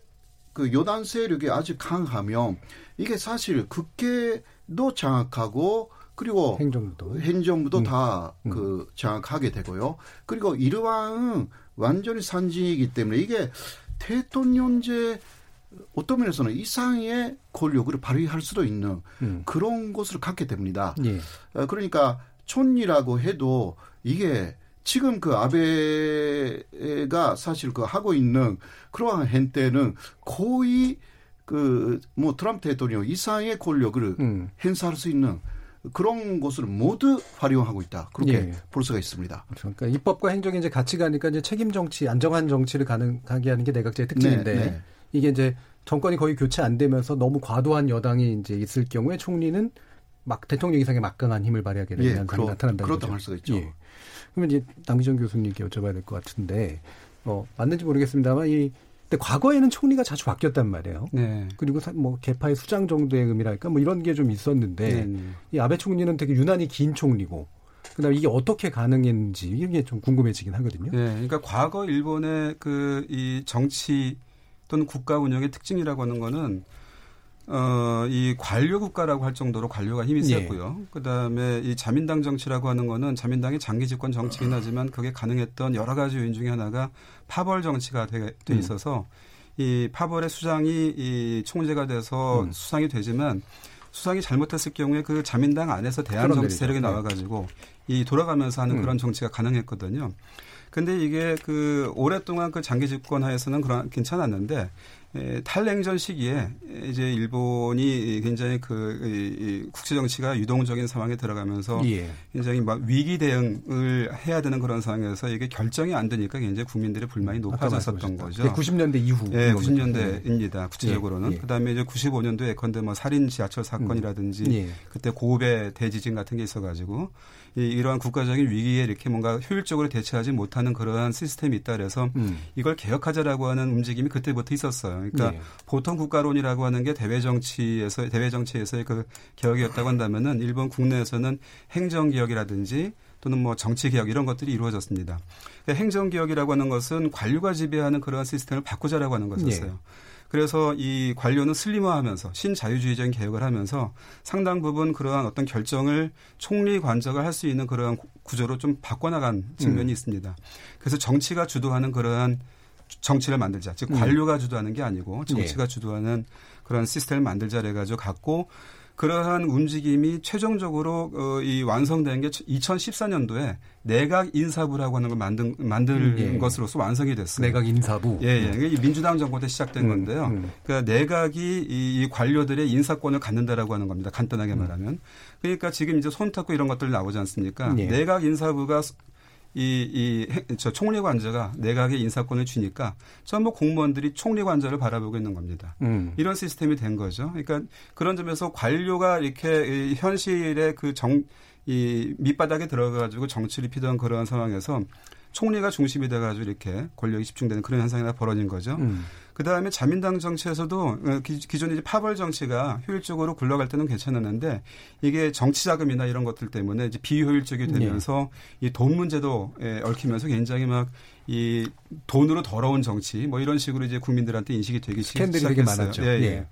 [SPEAKER 4] 그 요단 세력이 아주 강하면 이게 사실 국회도 장악하고 그리고 행정부도 행정부도 음. 다그 음. 장악하게 되고요. 그리고 일왕은 완전히 산지이기 때문에 이게 대통령제 어떤 면에서는 이상의 권력을 발휘할 수도 있는 음. 그런 곳을 갖게 됩니다. 예. 어, 그러니까 촌이라고 해도 이게 지금 그 아베가 사실 그 하고 있는 그러한 행태는 거의 그 뭐 트럼프 대통령 이상의 권력을 음. 행사할 수 있는 그런 것을 모두 활용하고 있다. 그렇게 예. 볼 수가 있습니다.
[SPEAKER 2] 그러니까 입법과 행정이 이제 같이 가니까 이제 책임 정치, 안정한 정치를 가능하게 하는 게 내각제의 특징인데 네, 네. 이게 이제 정권이 거의 교체 안 되면서 너무 과도한 여당이 이제 있을 경우에 총리는 막 대통령 이상의 막강한 힘을 발휘하게 되는 예, 현상이 나타난다는
[SPEAKER 4] 거죠. 그렇다할 수가 있죠.
[SPEAKER 2] 예. 그러면 이제 남기정 교수님께 여쭤봐야 될 것 같은데 어, 맞는지 모르겠습니다만 이 근데 과거에는 총리가 자주 바뀌었단 말이에요. 네. 그리고 뭐 개파의 수장 정도의 의미랄까 뭐 이런 게 좀 있었는데 네, 네. 이 아베 총리는 되게 유난히 긴 총리고 그다음에 이게 어떻게 가능했는지 이게 좀 궁금해지긴 하거든요.
[SPEAKER 5] 네, 그러니까 과거 일본의 그 이 정치 또는 국가 운영의 특징이라고 하는 거는 어, 이 관료 국가라고 할 정도로 관료가 힘이 예. 셌고요. 예. 그 다음에 이 자민당 정치라고 하는 거는 자민당이 장기 집권 정치긴 하지만 그게 가능했던 여러 가지 요인 중에 하나가 파벌 정치가 돼, 돼 음. 있어서 음. 이 파벌의 수장이 이 총재가 돼서 음. 수상이 되지만 수상이 잘못했을 경우에 그 자민당 안에서 대한 정치 세력이 네. 나와 가지고 이 돌아가면서 하는 음. 그런 정치가 가능했거든요. 근데 이게 그 오랫동안 그 장기 집권 하에서는 그런 괜찮았는데 에, 탈냉전 시기에 이제 일본이 굉장히 그 이, 국제 정치가 유동적인 상황에 들어가면서
[SPEAKER 2] 예.
[SPEAKER 5] 굉장히 막 위기 대응을 해야 되는 그런 상황에서 이게 결정이 안 되니까 굉장히 국민들의 불만이 높아졌었던 거죠.
[SPEAKER 2] 네, 90년대 이후.
[SPEAKER 5] 예, 90년대입니다. 구체적으로는
[SPEAKER 2] 예, 예.
[SPEAKER 5] 그다음에 이제 95년도에 예컨대 뭐 살인 지하철 사건이라든지
[SPEAKER 2] 예.
[SPEAKER 5] 그때 고베 대지진 같은 게 있어가지고 이, 이러한 국가적인 위기에 이렇게 뭔가 효율적으로 대처하지 못하는 그러한 시스템이 있다 그래서
[SPEAKER 2] 음.
[SPEAKER 5] 이걸 개혁하자라고 하는 움직임이 그때부터 있었어요. 그러니까
[SPEAKER 2] 예.
[SPEAKER 5] 보통 국가론이라고 하는 게 대외 정치에서 대외 정치에서의 그 개혁이었다고 한다면은 일본 국내에서는 행정 개혁이라든지 또는 뭐 정치 개혁 이런 것들이 이루어졌습니다. 그러니까 행정 개혁이라고 하는 것은 관료가 지배하는 그러한 시스템을 바꾸자라고 하는 것이었어요.
[SPEAKER 2] 예.
[SPEAKER 5] 그래서 이 관료는 슬림화하면서 신자유주의적인 개혁을 하면서 상당 부분 그러한 어떤 결정을 총리 관저가 할 수 있는 그러한 구조로 좀 바꿔나간 측면이 있습니다. 그래서 정치가 주도하는 그러한 정치를 만들자. 즉 관료가 주도하는 게 아니고 정치가 주도하는 그런 시스템을 만들자 해가지고 갖고 그러한 움직임이 최종적으로 어, 이 완성된 게 2014년도에 내각 인사부라고 하는 걸 만든 만들
[SPEAKER 2] 음, 예.
[SPEAKER 5] 것으로서 완성이 됐어요.
[SPEAKER 2] 내각 인사부.
[SPEAKER 5] 예, 예. 이게 민주당 정부 때 시작된
[SPEAKER 2] 음,
[SPEAKER 5] 건데요.
[SPEAKER 2] 음.
[SPEAKER 5] 그러니까 내각이 이, 이 관료들의 인사권을 갖는다라고 하는 겁니다. 간단하게
[SPEAKER 2] 음.
[SPEAKER 5] 말하면. 그러니까 지금 이제 손탁구 이런 것들 나오지 않습니까?
[SPEAKER 2] 예.
[SPEAKER 5] 내각 인사부가 이, 이, 저 총리 관저가 내각의 인사권을 주니까 전부 공무원들이 총리 관저를 바라보고 있는 겁니다.
[SPEAKER 2] 음.
[SPEAKER 5] 이런 시스템이 된 거죠. 그러니까 그런 점에서 관료가 이렇게 이 현실의 그 정, 이 밑바닥에 들어가가지고 정치를 피던 그런 상황에서 총리가 중심이 돼가지고 이렇게 권력이 집중되는 그런 현상이 벌어진 거죠.
[SPEAKER 2] 음.
[SPEAKER 5] 그 다음에 자민당 정치에서도 어, 기- 기존에 이제 파벌 정치가 효율적으로 굴러갈 때는 괜찮았는데 이게 정치 자금이나 이런 것들 때문에 이제 비효율적이 되면서 이돈 문제도 예, 얽히면서 굉장히 막 이 돈으로 더러운 정치 뭐 이런 식으로 이제 국민들한테 인식이 되기 시작했어요.
[SPEAKER 2] 많았죠.
[SPEAKER 5] 예, 예.
[SPEAKER 2] 예.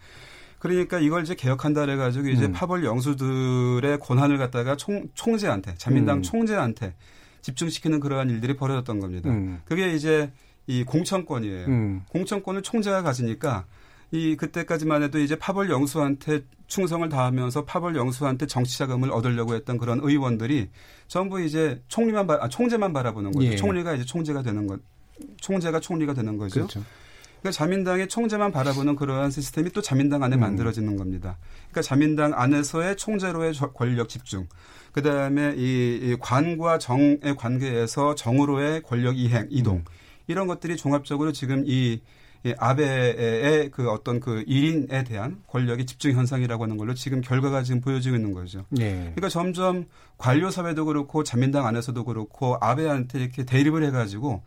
[SPEAKER 5] 그러니까 이걸 이제 개혁한다 그래가지고 이제
[SPEAKER 2] 음.
[SPEAKER 5] 파벌 영수들의 권한을 갖다가 총, 총재한테 자민당
[SPEAKER 2] 음.
[SPEAKER 5] 총재한테 집중시키는 그러한 일들이 벌어졌던 겁니다.
[SPEAKER 2] 음.
[SPEAKER 5] 그게 이제 이 공천권이에요.
[SPEAKER 2] 음.
[SPEAKER 5] 공천권을 총재가 가지니까 이 그때까지만 해도 이제 파벌 영수한테 충성을 다하면서 파벌 영수한테 정치 자금을 얻으려고 했던 그런 의원들이 전부 이제 총리만 바, 아, 총재만 바라보는 거죠.
[SPEAKER 2] 예.
[SPEAKER 5] 총리가 이제 총재가 되는 것. 총재가 총리가 되는 거죠.
[SPEAKER 2] 그렇죠.
[SPEAKER 5] 그러니까 자민당의 총재만 바라보는 그러한 시스템이 또 자민당 안에
[SPEAKER 2] 음.
[SPEAKER 5] 만들어지는 겁니다. 그러니까 자민당 안에서의 총재로의 저- 권력 집중, 그 다음에 이, 이 관과 정의 관계에서 정으로의 권력 이행, 이동
[SPEAKER 2] 음.
[SPEAKER 5] 이런 것들이 종합적으로 지금 이, 이 아베의 그 어떤 그 1인에 대한 권력의 집중 현상이라고 하는 걸로 지금 결과가 지금 보여지고 있는 거죠.
[SPEAKER 2] 예.
[SPEAKER 5] 그러니까 점점 관료 사회도 그렇고 자민당 안에서도 그렇고 아베한테 이렇게 대립을 해가지고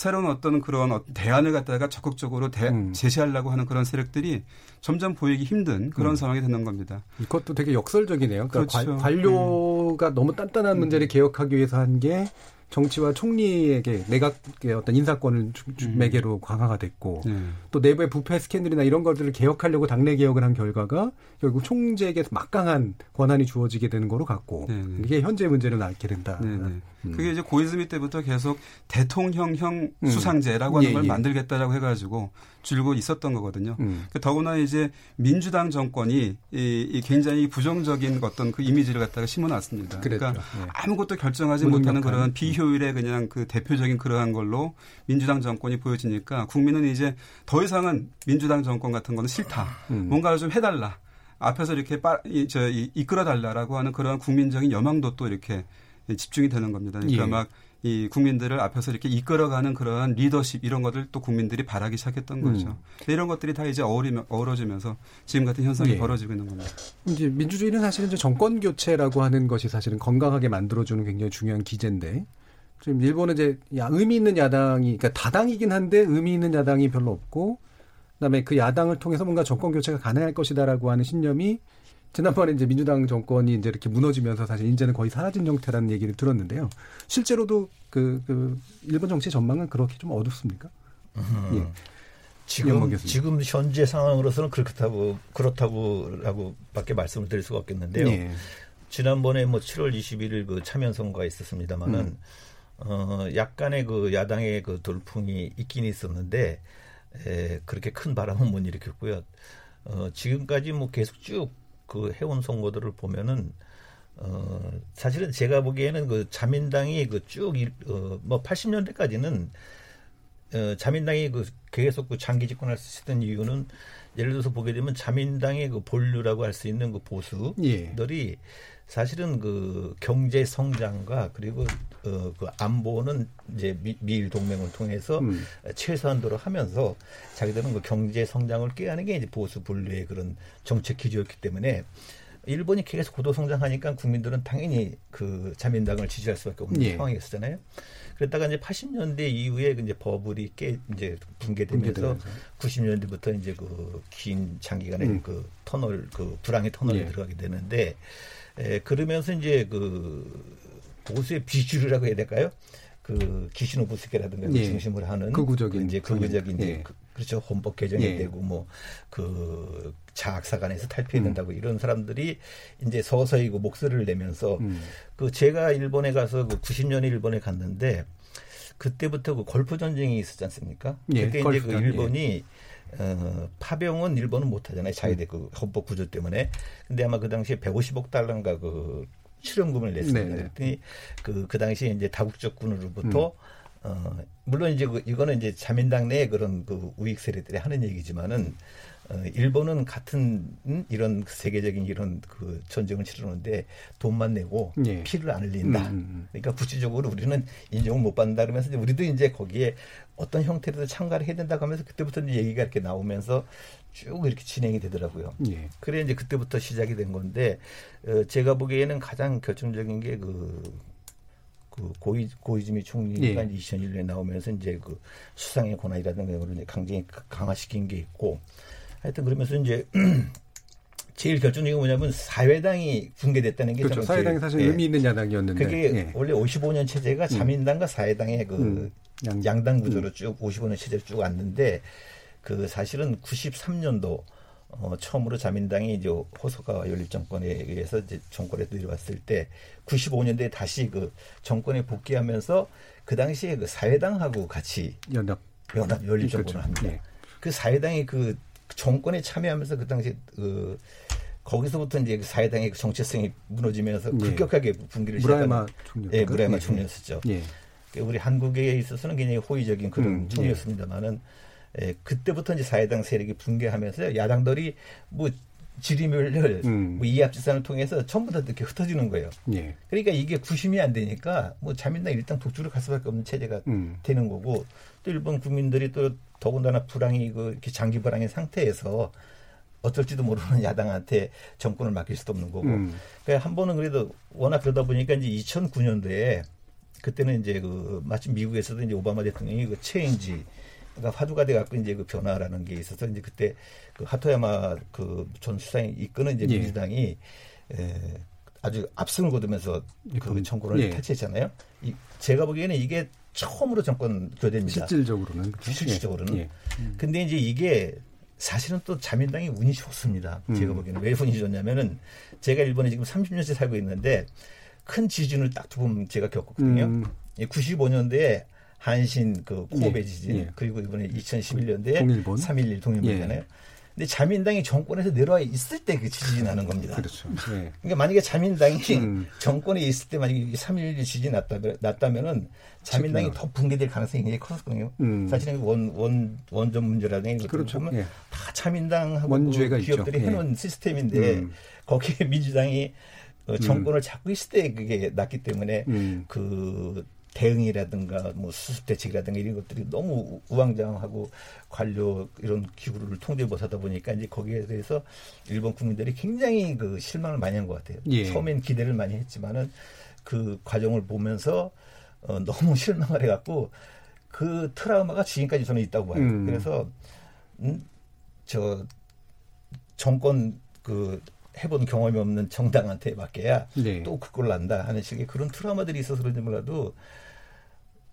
[SPEAKER 5] 새로운 어떤 그런 어떤 대안을 갖다가 적극적으로 대,
[SPEAKER 2] 음.
[SPEAKER 5] 제시하려고 하는 그런 세력들이 점점 보이기 힘든 그런
[SPEAKER 2] 음.
[SPEAKER 5] 상황이 되는 겁니다.
[SPEAKER 2] 이것도 되게 역설적이네요. 그러니까
[SPEAKER 5] 그렇죠.
[SPEAKER 2] 관- 관료가 너무 단단한 문제를 개혁하기 위해서 한 게 정치와 총리에게 내각의 어떤 인사권을 주- 주-
[SPEAKER 5] 음.
[SPEAKER 2] 매개로 강화가 됐고
[SPEAKER 5] 네.
[SPEAKER 2] 또 내부의 부패 스캔들이나 이런 것들을 개혁하려고 당내 개혁을 한 결과가 결국 총재에게 막강한 권한이 주어지게 되는 거로 갔고
[SPEAKER 5] 네, 네.
[SPEAKER 2] 이게 현재 문제를 낳게 된다.
[SPEAKER 5] 네, 네.
[SPEAKER 2] 음.
[SPEAKER 5] 그게 이제 고이즈미 때부터 계속 대통령형
[SPEAKER 2] 음.
[SPEAKER 5] 수상제라고 하는
[SPEAKER 2] 예,
[SPEAKER 5] 걸
[SPEAKER 2] 예.
[SPEAKER 5] 만들겠다라고 해가지고 줄곧 있었던 거거든요.
[SPEAKER 2] 음.
[SPEAKER 5] 그 더구나 이제 민주당 정권이 이, 이 굉장히 부정적인 어떤 그 이미지를 갖다가 심어놨습니다.
[SPEAKER 2] 그랬죠.
[SPEAKER 5] 그러니까
[SPEAKER 2] 예.
[SPEAKER 5] 아무것도 결정하지
[SPEAKER 2] 무능력한.
[SPEAKER 5] 못하는 그런 비효율의 그냥 그 대표적인 그러한 걸로 민주당 정권이 보여지니까 국민은 이제 더 이상은 민주당 정권 같은 거는 싫다.
[SPEAKER 2] 음.
[SPEAKER 5] 뭔가를 좀 해달라. 앞에서 이렇게 빠, 이, 저, 이, 이끌어달라라고 하는 그런 국민적인 여망도 또 이렇게 집중이 되는 겁니다. 그러니까
[SPEAKER 2] 예.
[SPEAKER 5] 막이 국민들을 앞에서 이렇게 이끌어가는 그러한 리더십 이런 것들 또 국민들이 바라기 시작했던 거죠.
[SPEAKER 2] 음.
[SPEAKER 5] 이런 것들이 다 이제 어우리며, 어우러지면서 지금 같은 현상이
[SPEAKER 2] 예.
[SPEAKER 5] 벌어지고 있는 겁니다.
[SPEAKER 2] 이제 민주주의는 사실은 이제 정권 교체라고 하는 것이 사실은 건강하게 만들어주는 굉장히 중요한 기제인데 지금 일본은 이제 야, 의미 있는 야당이 그러니까 다당이긴 한데 의미 있는 야당이 별로 없고 그다음에 그 야당을 통해서 뭔가 정권 교체가 가능할 것이다라고 하는 신념이 지난번에 이제 민주당 정권이 이제 이렇게 무너지면서 사실 이제는 거의 사라진 형태라는 얘기를 들었는데요. 실제로도 그, 그 일본 정치 전망은 그렇게 좀 어둡습니까? 예.
[SPEAKER 6] 음. 지금
[SPEAKER 2] 연목이었습니다.
[SPEAKER 6] 지금 현재 상황으로서는 그렇다고 그렇다고라고밖에 말씀을 드릴 수가 없겠는데요.
[SPEAKER 2] 예.
[SPEAKER 6] 지난번에 뭐 7월 21일 그 참여 선거가 있었습니다만은
[SPEAKER 2] 음.
[SPEAKER 6] 어 약간의 그 야당의 그 돌풍이 있긴 있었는데 에, 그렇게 큰 바람은 못 일으켰고요. 어 지금까지 뭐 계속 쭉 그 해온 선거들을 보면은 어 사실은 제가 보기에는 그 자민당이 그쭉어뭐 80년대까지는 어, 자민당이 그 계속 그 장기 집권할 수 있었던 이유는 예를 들어서 보게 되면 자민당의 그 본류라고 할 수 있는 그 보수들이 예. 사실은 그 경제 성장과 그리고 어, 그 안보는 이제 미, 일 동맹을 통해서 음. 최소한도로 하면서 자기들은 그 경제 성장을 꾀하는 게 이제 보수 분류의 그런 정책 기조였기 때문에 일본이 계속 고도 성장하니까 국민들은 당연히 그 자민당을 지지할 수밖에 없는 예. 상황이었잖아요. 그랬다가 이제 80년대 이후에 그 이제 버블이 깨 이제 붕괴되면서 90년대부터 이제 그 긴 장기간의 음. 그 터널 그 불황의 터널에 예. 들어가게 되는데 에, 그러면서 이제 그 보수의 비주류라고 해야 될까요? 그 기시노 부스케라든가 예. 중심을 하는
[SPEAKER 2] 극우적인
[SPEAKER 6] 그 이제 극우적인 예. 그, 그렇죠 헌법 개정이 예. 되고 뭐 그 자학사관에서 탈피해야 된다고 음. 이런 사람들이 이제 서서히 그 목소리를 내면서 음. 그 제가 일본에 가서 그 90년에 일본에 갔는데 그때부터 그 골프 전쟁이 있었지 않습니까? 예, 그때 이제 그 일본이 예. 어, 파병은 일본은 못하잖아요. 자기들 그 헌법 구조 때문에. 근데 아마 그 당시에 150억 달러인가 그 출연금을 냈습니다. 네, 네. 그랬더니 그, 그 당시에 이제 다국적군으로부터 음. 어, 물론 이제 그, 이거는 이제 자민당 내 그런 그 우익 세력들이 하는 얘기지만은 어, 일본은 같은 음, 이런 세계적인 이런 그 전쟁을 치르는데 돈만 내고 예. 피를 안 흘린다. 음, 음, 음. 그러니까 구체적으로 우리는 인정을 못 받는다 그러면서 이제 우리도 이제 거기에 어떤 형태로도 참가를 해야 된다고 하면서 그때부터 이제 얘기가 이렇게 나오면서 쭉 이렇게 진행이 되더라고요. 예. 그래 이제 그때부터 시작이 된 건데 어, 제가 보기에는 가장 결정적인 게그 그 고이 고이즈미 총리가 예. 2001년에 나오면서 이제 그 수상의 권한이라든가 이걸 이제 강제히 강화시킨 게 있고 하여튼 그러면서 이제 제일 결정적인 게 뭐냐면 사회당이 붕괴됐다는 게
[SPEAKER 2] 그렇죠. 사회당이 사실 예. 의미 있는 야당이었는데
[SPEAKER 6] 그게 예. 원래 55년 체제가 음. 자민당과 사회당의 그 음. 양, 당 구조로 음. 쭉 55년 체제로 쭉 왔는데 그 사실은 93년도 어, 처음으로 자민당이 이제 호소가와 연립정권에 의해서 이제 정권에 들어왔을 때 95년도에 다시 그 정권에 복귀하면서 그 당시에 그 사회당하고 같이
[SPEAKER 2] 연합
[SPEAKER 6] 연합 연립정권을 그렇죠. 합니다. 네. 그 사회당이 그 정권에 참여하면서 그 당시 그 거기서부터 이제 그 사회당의 그 정체성이 무너지면서 예. 급격하게 붕괴를
[SPEAKER 2] 시작한
[SPEAKER 6] 예, 무라야마 총리였었죠. 예. 그 우리 한국에 있어서는 굉장히 호의적인 그런 음, 총리였습니다만은 예, 그때부터 이제 사회당 세력이 붕괴하면서 야당들이 뭐 지리멸렬, 음. 뭐 이합집산을 통해서 전부 다 이렇게 흩어지는 거예요. 예. 그러니까 이게 구심이 안 되니까 뭐 자민당 일단 독주를 갈 수밖에 없는 체제가 음. 되는 거고 또 일본 국민들이 또 더군다나 불황이 그 이렇게 장기 불황의 상태에서 어떨지도 모르는 야당한테 정권을 맡길 수도 없는 거고. 음. 그러니까 한 번은 그래도 워낙 그러다 보니까 이제 2009년도에 그때는 이제 그 마침 미국에서도 이제 오바마 대통령이 그 체인지 그러니까 화두가 돼 갖고 이제 그 변화라는 게 있어서 이제 그때 그 하토야마 그 전 수상이 이끄는 이제 예. 민주당이 에, 아주 압승을 거두면서 그 정권을 예. 탈취했잖아요. 이, 제가 보기에는 이게 처음으로 정권 교대입니다.
[SPEAKER 2] 실질적으로는
[SPEAKER 6] 그렇죠? 실질적으로는. 예. 음. 근데 이제 이게 사실은 또 자민당이 운이 좋습니다. 음. 제가 보기에는 왜 운이 좋냐면은 제가 일본에 지금 30년째 살고 있는데 큰 지진을 딱 두 번 제가 겪었거든요. 음. 95년도에 한신 그 코베 예. 지진 예. 그리고 이번에 2011년도에 동일본. 3.11 동일본이잖아요. 예. 근데 자민당이 정권에서 내려와 있을 때 그 지진이 나는 겁니다.
[SPEAKER 2] 그렇죠.
[SPEAKER 6] 네. 그러니까 만약에 자민당이 음. 정권에 있을 때 만약에 3.11 지진이 났다면, 났다면은 자민당이 그렇구나. 더 붕괴될 가능성이 굉장히 컸거든요. 음. 사실은 원, 원, 원전 문제라든가 그렇죠. 보면 예. 다 자민당하고 그 기업들이 있죠. 해놓은 예. 시스템인데 음. 거기에 민주당이 어, 정권을 잡고 있을 때 그게 났기 때문에 음. 그 대응이라든가 뭐 수습 대책이라든가 이런 것들이 너무 우왕좌왕하고 관료 이런 기구를 통제 못하다 보니까 이제 거기에 대해서 일본 국민들이 굉장히 그 실망을 많이 한 것 같아요. 예. 처음엔 기대를 많이 했지만은 그 과정을 보면서 어, 너무 실망을 해갖고 그 트라우마가 지금까지 저는 있다고 봐요. 음. 그래서 음, 저 정권 그 해본 경험이 없는 정당한테 맡겨야 네. 또 그걸 난다 하는 식의 그런 트라우마들이 있어서 그런지 몰라도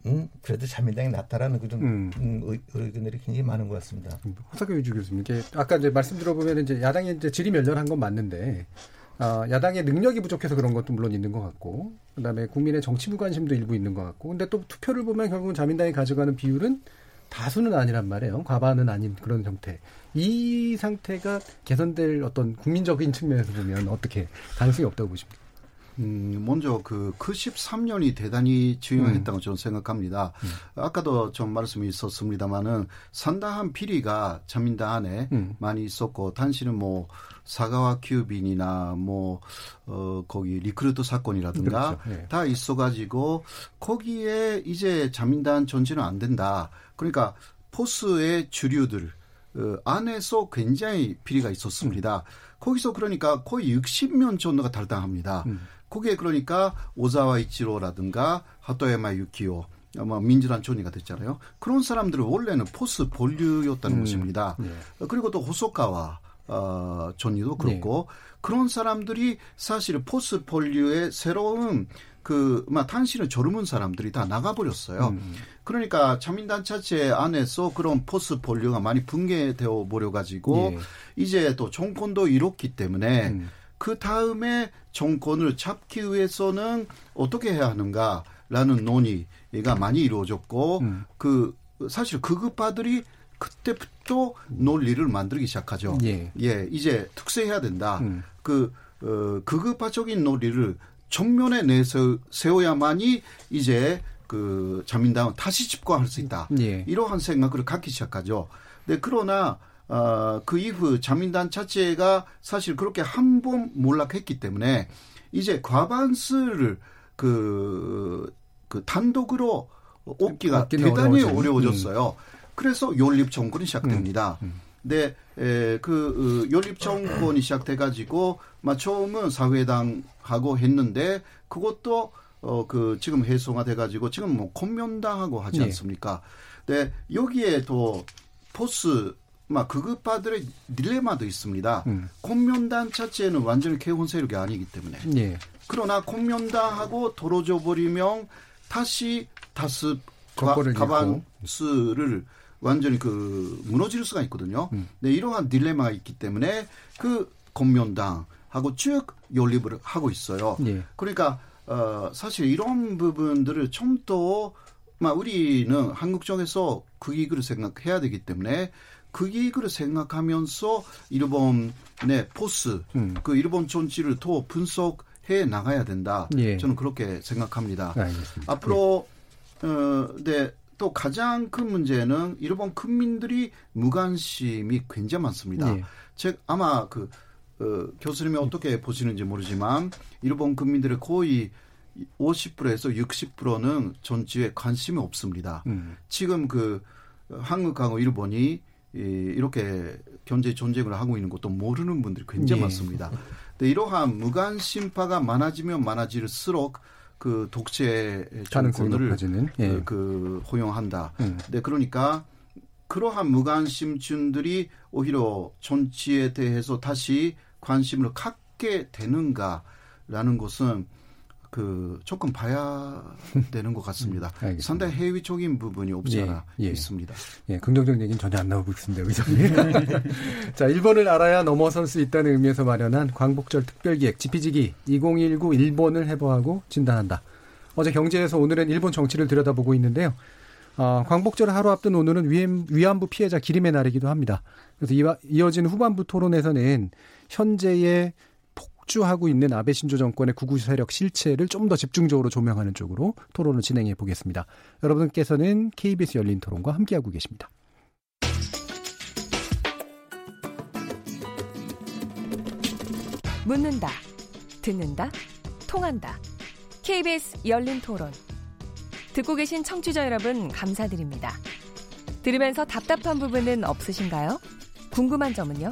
[SPEAKER 6] 음, 그래도 자민당이 낫다라는 그런 음. 음, 의견들이 굉장히 많은 것 같습니다.
[SPEAKER 2] 호사교 유주 교수님, 이게 아까 이제 말씀 들어보면 이제 야당이 이제 질이 멸렬한 건 맞는데 어, 야당의 능력이 부족해서 그런 것도 물론 있는 것 같고 그다음에 국민의 정치 무관심도 일부 있는 것 같고 근데 또 투표를 보면 결국은 자민당이 가져가는 비율은 다수는 아니란 말이에요. 과반은 아닌 그런 형태. 이 상태가 개선될 어떤 국민적인 측면에서 보면 어떻게 가능성이 없다고 보십니까?
[SPEAKER 4] 음, 먼저 그, 그 13년이 대단히 중요했다고 음. 저는 생각합니다. 음. 아까도 좀 말씀이 있었습니다만은 상당한 비리가 자민당 안에 음. 많이 있었고, 단시는 뭐, 사가와 큐빈이나 뭐, 어, 거기 리크루트 사건이라든가 그렇죠. 네. 다 있어가지고, 거기에 이제 자민당 전체는 안 된다. 그러니까, 보수의 주류들, 어, 안에서 굉장히 비리가 있었습니다. 음. 거기서 그러니까 거의 60년 정도가 탈당합니다. 음. 거기에 그러니까 오자와 이치로라든가 하토야마 유키오 아마 민주당 총리가 됐잖아요. 그런 사람들은 원래는 보수 본류였다는 음. 것입니다. 네. 그리고 또 호소카와 어, 존이도 그렇고 네. 그런 사람들이 사실 포스 폴류의 새로운 그, 막, 탄신을 졸음은 사람들이 다 나가버렸어요. 음. 그러니까, 자민단 자체 안에서 그런 포스 폴류가 많이 붕괴되어 버려가지고, 예. 이제 또 정권도 이렇기 때문에, 음. 그 다음에 정권을 잡기 위해서는 어떻게 해야 하는가라는 논의가 많이 이루어졌고, 음. 그, 사실 극우파들이 그때부터 논리를 만들기 시작하죠. 예, 예 이제 특세해야 된다. 음. 그, 어, 극우파적인 논리를 정면에 내서 세워야만이 이제 그 자민당은 다시 집권할 수 있다. 예. 이러한 생각을 갖기 시작하죠. 네, 그러나 어, 그 이후 자민당 자체가 사실 그렇게 한 번 몰락했기 때문에 이제 과반수를 그, 그 단독으로 얻기가 대단히 어려워졌어요. 음. 그래서 연립 정권이 시작됩니다. 음. 음. 네, 에, 그, 어, 연립 정권이 시작돼가지고, 마, 처음은 사회당하고 했는데, 그것도, 어, 그, 지금 해소가 돼가지고, 지금 뭐, 공면당하고 하지 네. 않습니까? 네. 네, 여기에 또, 포스, 막, 극우파들의 딜레마도 있습니다. 음. 공면당 자체는 완전히 개헌 세력이 아니기 때문에. 네. 그러나 공면당하고 도로져 버리면 다시 다스 가반수를 완전히 그 무너질 수가 있거든요. 음. 네, 이러한 딜레마가 있기 때문에 그 공면당하고 쭉 연립을 하고 있어요. 예. 그러니까 어 사실 이런 부분들을 좀더막 우리는 한국 쪽에서 그 이익을 생각해야 되기 때문에 그 이익을 생각하면서 일본의 포스 음. 그 일본 정치를 더 분석해 나가야 된다. 예. 저는 그렇게 생각합니다. 알겠습니다. 앞으로 예. 어, 네. 또 가장 큰 문제는 일본 국민들이 무관심이 굉장히 많습니다. 네. 즉 아마 그 어, 교수님이 어떻게 보시는지 모르지만 일본 국민들의 거의 50%에서 60%는 전지에 관심이 없습니다. 음. 지금 그 한국하고 일본이 이, 이렇게 경제 전쟁을 하고 있는 것도 모르는 분들이 굉장히 네. 많습니다. 근데 이러한 무관심파가 많아지면 많아질수록 그 독재 정권을 그, 예. 그 허용한다. 음. 네, 그러니까 그러한 무관심층들이 오히려 정치에 대해서 다시 관심을 갖게 되는가라는 것은 그 조금 봐야 되는 것 같습니다. 음, 상당히 해위적인 부분이 없지 않아 예, 예. 있습니다.
[SPEAKER 2] 예, 긍정적인 얘기는 전혀 안 나오고 있습니다, 의장님. 자, 일본을 알아야 넘어설 수 있다는 의미에서 마련한 광복절 특별기획 지피지기 2019 일본을 해부하고 진단한다. 어제 경제에서 오늘은 일본 정치를 들여다보고 있는데요. 어, 광복절 하루 앞둔 오늘은 위안 부 피해자 기림의 날이기도 합니다. 그래서 이어진 후반부 토론에서는 현재의 폭주하고 있는 아베 신조 정권의 구구 세력 실체를 좀 더 집중적으로 조명하는 쪽으로 토론을 진행해 보겠습니다. 여러분께서는 KBS 열린 토론과 함께하고 계십니다.
[SPEAKER 3] 묻는다, 듣는다, 통한다. KBS 열린 토론. 듣고 계신 청취자 여러분, 감사드립니다. 들으면서 답답한 부분은 없으신가요? 궁금한 점은요?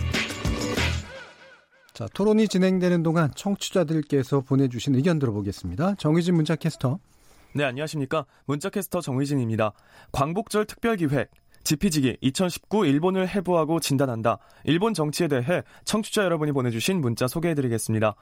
[SPEAKER 2] 자, 토론이 진행되는 동안 청취자들께서 보내주신 의견 들어보겠습니다. 정의진 문자캐스터.
[SPEAKER 8] 네, 안녕하십니까. 문자캐스터 정의진입니다. 광복절 특별기획. 지피지기 2019 일본을 해부하고 진단한다. 일본 정치에 대해 청취자 여러분이 보내주신 문자 소개해드리겠습니다.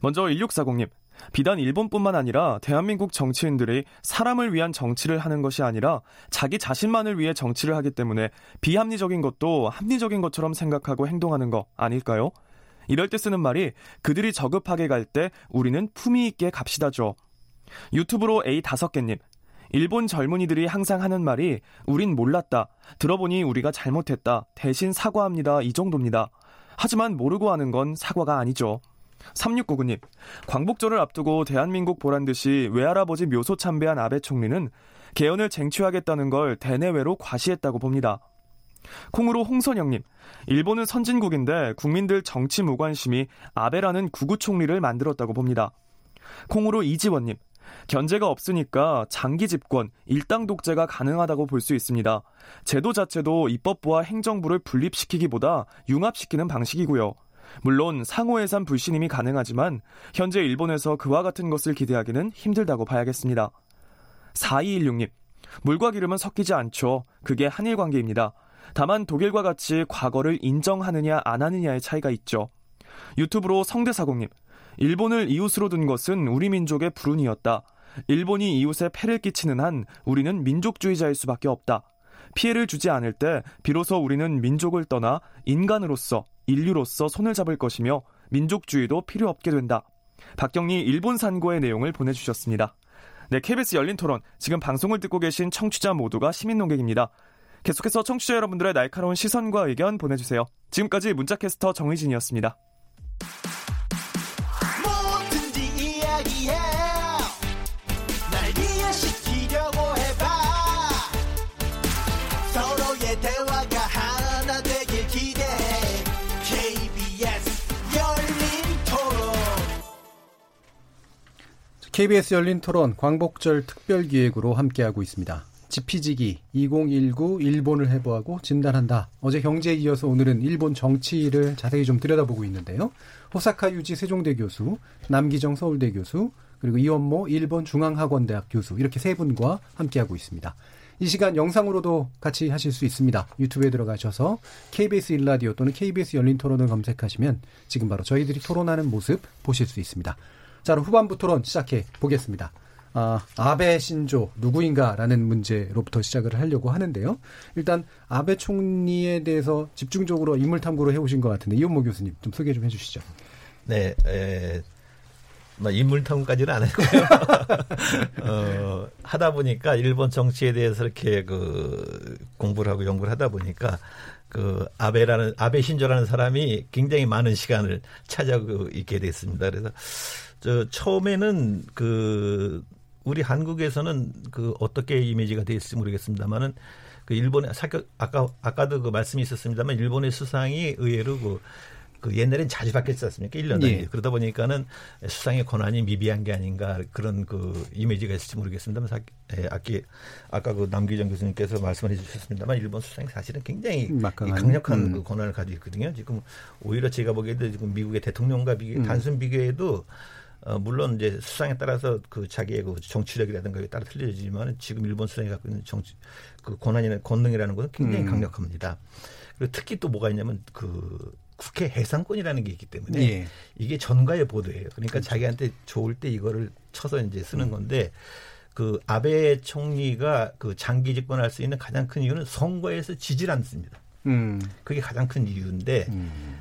[SPEAKER 8] 먼저 1640님. 비단 일본뿐만 아니라 대한민국 정치인들이 사람을 위한 정치를 하는 것이 아니라 자기 자신만을 위해 정치를 하기 때문에 비합리적인 것도 합리적인 것처럼 생각하고 행동하는 거 아닐까요? 이럴 때 쓰는 말이 그들이 저급하게 갈 때 우리는 품위 있게 갑시다죠. 유튜브로 A 다섯 개님. 일본 젊은이들이 항상 하는 말이 우린 몰랐다. 들어보니 우리가 잘못했다. 대신 사과합니다. 이 정도입니다. 하지만 모르고 하는 건 사과가 아니죠. 3699님, 광복절을 앞두고 대한민국 보란 듯이 외할아버지 묘소 참배한 아베 총리는 개헌을 쟁취하겠다는 걸 대내외로 과시했다고 봅니다. 콩으로 홍선영님, 일본은 선진국인데 국민들 정치 무관심이 아베라는 구구 총리를 만들었다고 봅니다. 콩으로 이지원님, 견제가 없으니까 장기 집권, 일당 독재가 가능하다고 볼 수 있습니다. 제도 자체도 입법부와 행정부를 분립시키기보다 융합시키는 방식이고요. 물론 상호해산 불신임이 가능하지만 현재 일본에서 그와 같은 것을 기대하기는 힘들다고 봐야겠습니다. 4216님, 물과 기름은 섞이지 않죠. 그게 한일 관계입니다. 다만 독일과 같이 과거를 인정하느냐 안 하느냐의 차이가 있죠. 유튜브로 성대사공님, 일본을 이웃으로 둔 것은 우리 민족의 불운이었다. 일본이 이웃에 폐를 끼치는 한 우리는 민족주의자일 수밖에 없다. 피해를 주지 않을 때 비로소 우리는 민족을 떠나 인간으로서 인류로서 손을 잡을 것이며 민족주의도 필요 없게 된다. 박경리 일본 산고의 내용을 보내주셨습니다. 네, KBS 열린 토론. 지금 방송을 듣고 계신 청취자 모두가 시민 농객입니다. 계속해서 청취자 여러분들의 날카로운 시선과 의견 보내주세요. 지금까지 문자캐스터 정의진이었습니다.
[SPEAKER 2] KBS 열린 토론 광복절 특별 기획으로 함께하고 있습니다. 지피지기 2019 일본을 해부하고 진단한다. 어제 경제에 이어서 오늘은 일본 정치를 자세히 좀 들여다보고 있는데요. 호사카 유지 세종대 교수, 남기정 서울대 교수, 그리고 이원모 일본 중앙학원대학 교수 이렇게 세 분과 함께하고 있습니다. 이 시간 영상으로도 같이 하실 수 있습니다. 유튜브에 들어가셔서 KBS 일라디오 또는 KBS 열린 토론을 검색하시면 지금 바로 저희들이 토론하는 모습 보실 수 있습니다. 자, 그럼 후반부 토론 시작해 보겠습니다. 아, 아베 신조 누구인가라는 문제로부터 시작을 하려고 하는데요. 일단 아베 총리에 대해서 집중적으로 인물 탐구를 해오신 것 같은데 이원모 교수님 좀 소개 좀 해주시죠.
[SPEAKER 6] 네, 에, 뭐 인물 탐구까지는 안 했고요. 어, 하다 보니까 일본 정치에 대해서 이렇게 그 공부를 하고 연구를 하다 보니까 그 아베라는 아베 신조라는 사람이 굉장히 많은 시간을 찾아고 있게 됐습니다. 그래서 저 처음에는 그 우리 한국에서는 그 어떻게 이미지가 돼 있을지 모르겠습니다만은 그 일본의 사교 아까 아까도 그 말씀이 있었습니다만 일본의 수상이 의외로 그, 그 옛날엔 자주 바뀌었지 않습니까? 1년 단위. 예. 그러다 보니까는 수상의 권한이 미비한 게 아닌가 그런 그 이미지가 있을지 모르겠습니다만 사, 예, 아기, 아까 그 남기정 교수님께서 말씀을 해 주셨습니다만 일본 수상이 사실은 굉장히 막강한, 강력한 음. 그 권한을 가지고 있거든요. 지금 오히려 제가 보기에도 지금 미국의 대통령과 비교, 음. 단순 비교해도 어, 물론 이제 수상에 따라서 그 자기의 그 정치력이라든가 따라 틀려지지만 지금 일본 수상이 갖고 있는 정치 그 권한이나 권능이라는 것은 굉장히 음. 강력합니다. 그리고 특히 또 뭐가 있냐면 그 국회 해상권이라는 게 있기 때문에 예. 이게 전가의 보도예요. 그러니까 그렇죠. 자기한테 좋을 때 이거를 쳐서 이제 쓰는 음. 건데 그 아베 총리가 그 장기 집권할 수 있는 가장 큰 이유는 선거에서 지지를 않습니다. 음. 그게 가장 큰 이유인데 음.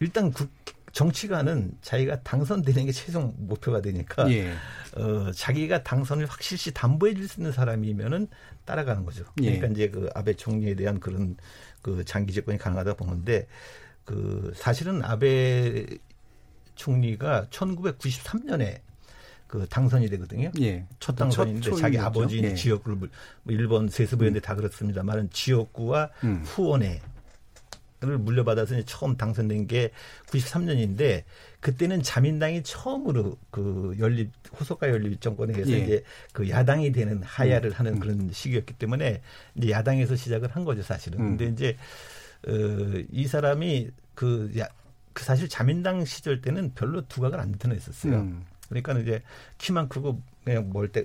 [SPEAKER 6] 일단 국, 정치가는 자기가 당선되는 게 최종 목표가 되니까 예. 어, 자기가 당선을 확실시 담보해 줄 수 있는 사람이면은 따라가는 거죠. 예. 그러니까 예. 이제 그 아베 총리에 대한 그런 그 장기 집권이 가능하다 보는데 그 사실은 아베 총리가 1993년에 그 당선이 되거든요. 예. 첫 당선인데 첫 자기 아버지 예. 지역구를 뭐 일본 세습부였는데 음. 다 그렇습니다만은 지역구와 음. 후원에 를 물려받아서 처음 당선된 게 93년인데 그때는 자민당이 처음으로 그 연립 호소카 연립 정권에 의해서 예. 이제 그 야당이 되는 하야를 음. 하는 음. 그런 시기였기 때문에 이제 야당에서 시작을 한 거죠 사실은. 음. 근데 이제 어, 이 사람이 그, 야, 그 사실 자민당 시절 때는 별로 두각을 안 드러냈었어요. 음. 그러니까 이제 키만 크고 그냥 멀때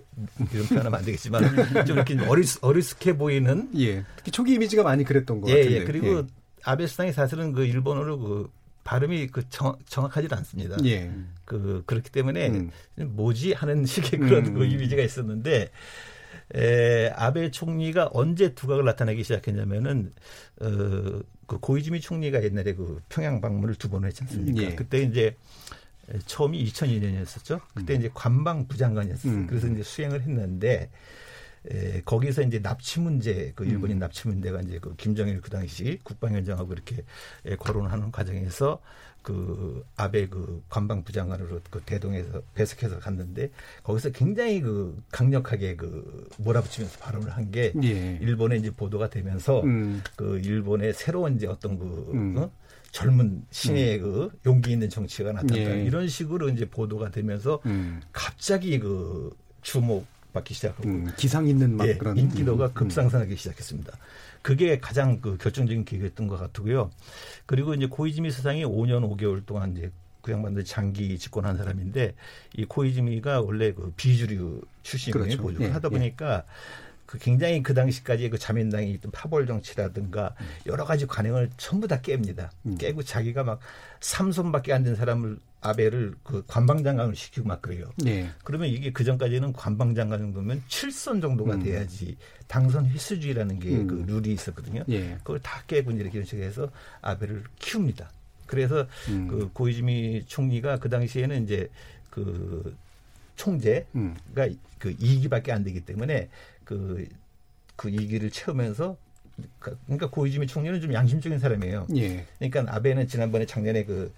[SPEAKER 6] 이런 표현하면 안 되겠지만 좀 이렇게 어리스, 어리숙해 보이는
[SPEAKER 2] 예. 특히 초기 이미지가 많이 그랬던 것
[SPEAKER 6] 예,
[SPEAKER 2] 같은데.
[SPEAKER 6] 예. 그리고 예. 아베 수상이 사실은 그 일본어로 그 발음이 그 정, 정확하지 않습니다.
[SPEAKER 2] 예.
[SPEAKER 6] 그 그렇기 때문에
[SPEAKER 2] 음.
[SPEAKER 6] 뭐지 하는 식의 그런
[SPEAKER 2] 음.
[SPEAKER 6] 그 이미지가 있었는데 에, 아베 총리가 언제 두각을 나타내기 시작했냐면은 어, 그 고이즈미 총리가 옛날에 그 평양 방문을 두 번 했지 않습니까?
[SPEAKER 2] 예.
[SPEAKER 6] 그때 이제 처음이 2002년이었었죠. 그때 이제 관방 부 장관이었어요.
[SPEAKER 2] 음.
[SPEAKER 6] 그래서 이제 수행을 했는데 에, 거기서 이제 납치 문제, 그 일본인 납치 문제가 이제 그 김정일 그 당시 국방위원장하고 이렇게 에, 거론하는 과정에서 그 아베 그 관방 부 장관으로 그 대동에서 배석해서 갔는데 거기서 굉장히 그 강력하게 그 몰아붙이면서 발언을 한게
[SPEAKER 2] 예.
[SPEAKER 6] 일본에 이제 보도가 되면서
[SPEAKER 2] 음.
[SPEAKER 6] 그 일본의 새로운 이제 어떤 그
[SPEAKER 2] 음.
[SPEAKER 6] 어? 젊은 신의 그 용기 있는 정치가 나타났다
[SPEAKER 2] 예.
[SPEAKER 6] 이런 식으로 이제 보도가 되면서
[SPEAKER 2] 음.
[SPEAKER 6] 갑자기 그 주목 받기 시작하고
[SPEAKER 2] 음, 기상 있는 막
[SPEAKER 6] 예,
[SPEAKER 2] 그런
[SPEAKER 6] 인기도가
[SPEAKER 2] 음,
[SPEAKER 6] 급상승하기 시작했습니다. 그게 가장 그 결정적인 계기였던 것 같고요. 그리고 이제 고이즈미 수상이 5년 5개월 동안 이제 그 양반들 장기 집권한 사람인데 이 고이즈미가 원래 그 비주류 출신이거든요.
[SPEAKER 2] 그렇죠.
[SPEAKER 6] 보직을
[SPEAKER 2] 예,
[SPEAKER 6] 하다
[SPEAKER 2] 예.
[SPEAKER 6] 보니까 그 굉장히 그 당시까지 그 자민당이 있던 파벌 정치라든가 여러 가지 관행을 전부 다 깹니다.
[SPEAKER 2] 음.
[SPEAKER 6] 깨고 자기가 막 삼손밖에 안 된 사람을 아베를 그 관방장관을 시키고 막 그래요.
[SPEAKER 2] 예.
[SPEAKER 6] 그러면 이게 그 전까지는 관방장관 정도면 7선 정도가
[SPEAKER 2] 음.
[SPEAKER 6] 돼야지 당선 횟수주의라는 게
[SPEAKER 2] 음.
[SPEAKER 6] 그 룰이 있었거든요.
[SPEAKER 2] 예.
[SPEAKER 6] 그걸 다 깨고 이제 이렇게 해서 아베를 키웁니다. 그래서
[SPEAKER 2] 음.
[SPEAKER 6] 그 고이즈미 총리가 그 당시에는 이제 그 총재가
[SPEAKER 2] 음.
[SPEAKER 6] 그 2기밖에 안 되기 때문에 그, 그 2기를 채우면서 그러니까 고이즈미 총리는 좀 양심적인 사람이에요.
[SPEAKER 2] 예.
[SPEAKER 6] 그러니까 아베는 지난번에 작년에 그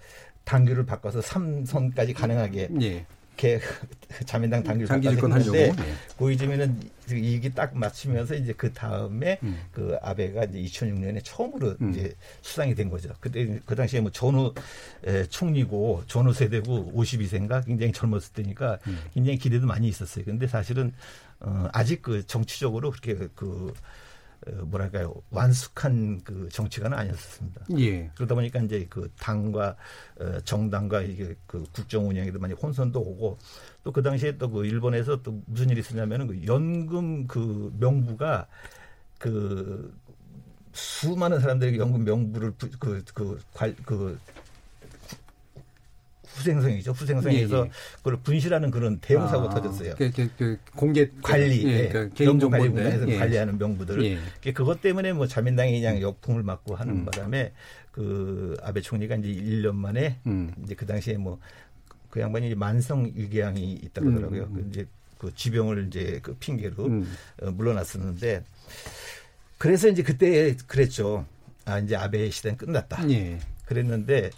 [SPEAKER 6] 당규를 바꿔서 3선까지 가능하게
[SPEAKER 2] 예.
[SPEAKER 6] 개 자민당 당규를
[SPEAKER 2] 장기
[SPEAKER 6] 바꿔서
[SPEAKER 2] 집권 하려고.
[SPEAKER 6] 했는데
[SPEAKER 2] 예.
[SPEAKER 6] 고이즈미는 이게 딱 맞추면서 이제 그 다음에
[SPEAKER 2] 음.
[SPEAKER 6] 그 아베가 이제 2006년에 처음으로
[SPEAKER 2] 음.
[SPEAKER 6] 이제 수상이 된 거죠. 그때 그 당시에 뭐 전후 에, 총리고 전후 세대고 52세인가 굉장히 젊었을 때니까
[SPEAKER 2] 음.
[SPEAKER 6] 굉장히 기대도 많이 있었어요. 근데 사실은 어, 아직 그 정치적으로 그렇게 그 어, 뭐랄까요 완숙한 그 정치가는 아니었습니다.
[SPEAKER 2] 예.
[SPEAKER 6] 그러다 보니까 이제 그 당과 어, 정당과 이게 그 국정 운영에도 많이 혼선도 오고 또 그 당시에 또 그 일본에서 또 무슨 일이 있었냐면은 그 연금 그 명부가 그 수많은 사람들에게 연금 명부를 그 그 그 후생성이죠. 후생성에서
[SPEAKER 2] 예, 예.
[SPEAKER 6] 그걸 분실하는 그런 대형 사고가
[SPEAKER 2] 아,
[SPEAKER 6] 터졌어요.
[SPEAKER 2] 그, 그, 그 공개
[SPEAKER 6] 관리,
[SPEAKER 2] 예,
[SPEAKER 6] 예,
[SPEAKER 2] 그 개인 정보인데
[SPEAKER 6] 관리공단에서
[SPEAKER 2] 예.
[SPEAKER 6] 관리하는 명부들.
[SPEAKER 2] 예.
[SPEAKER 6] 그 그것 때문에 뭐 자민당이 그냥 역풍을 맞고 하는
[SPEAKER 2] 음.
[SPEAKER 6] 바람에 그 아베 총리가 이제 1년 만에
[SPEAKER 2] 음.
[SPEAKER 6] 이제 그 당시에 뭐 그 양반이 만성 위궤양이 있다고
[SPEAKER 2] 음,
[SPEAKER 6] 하더라고요.
[SPEAKER 2] 음.
[SPEAKER 6] 그 이제 그 지병을 이제 그 핑계로
[SPEAKER 2] 음.
[SPEAKER 6] 어, 물러났었는데 그래서 이제 그때 그랬죠. 아 이제 아베 시대는 끝났다.
[SPEAKER 2] 예.
[SPEAKER 6] 그랬는데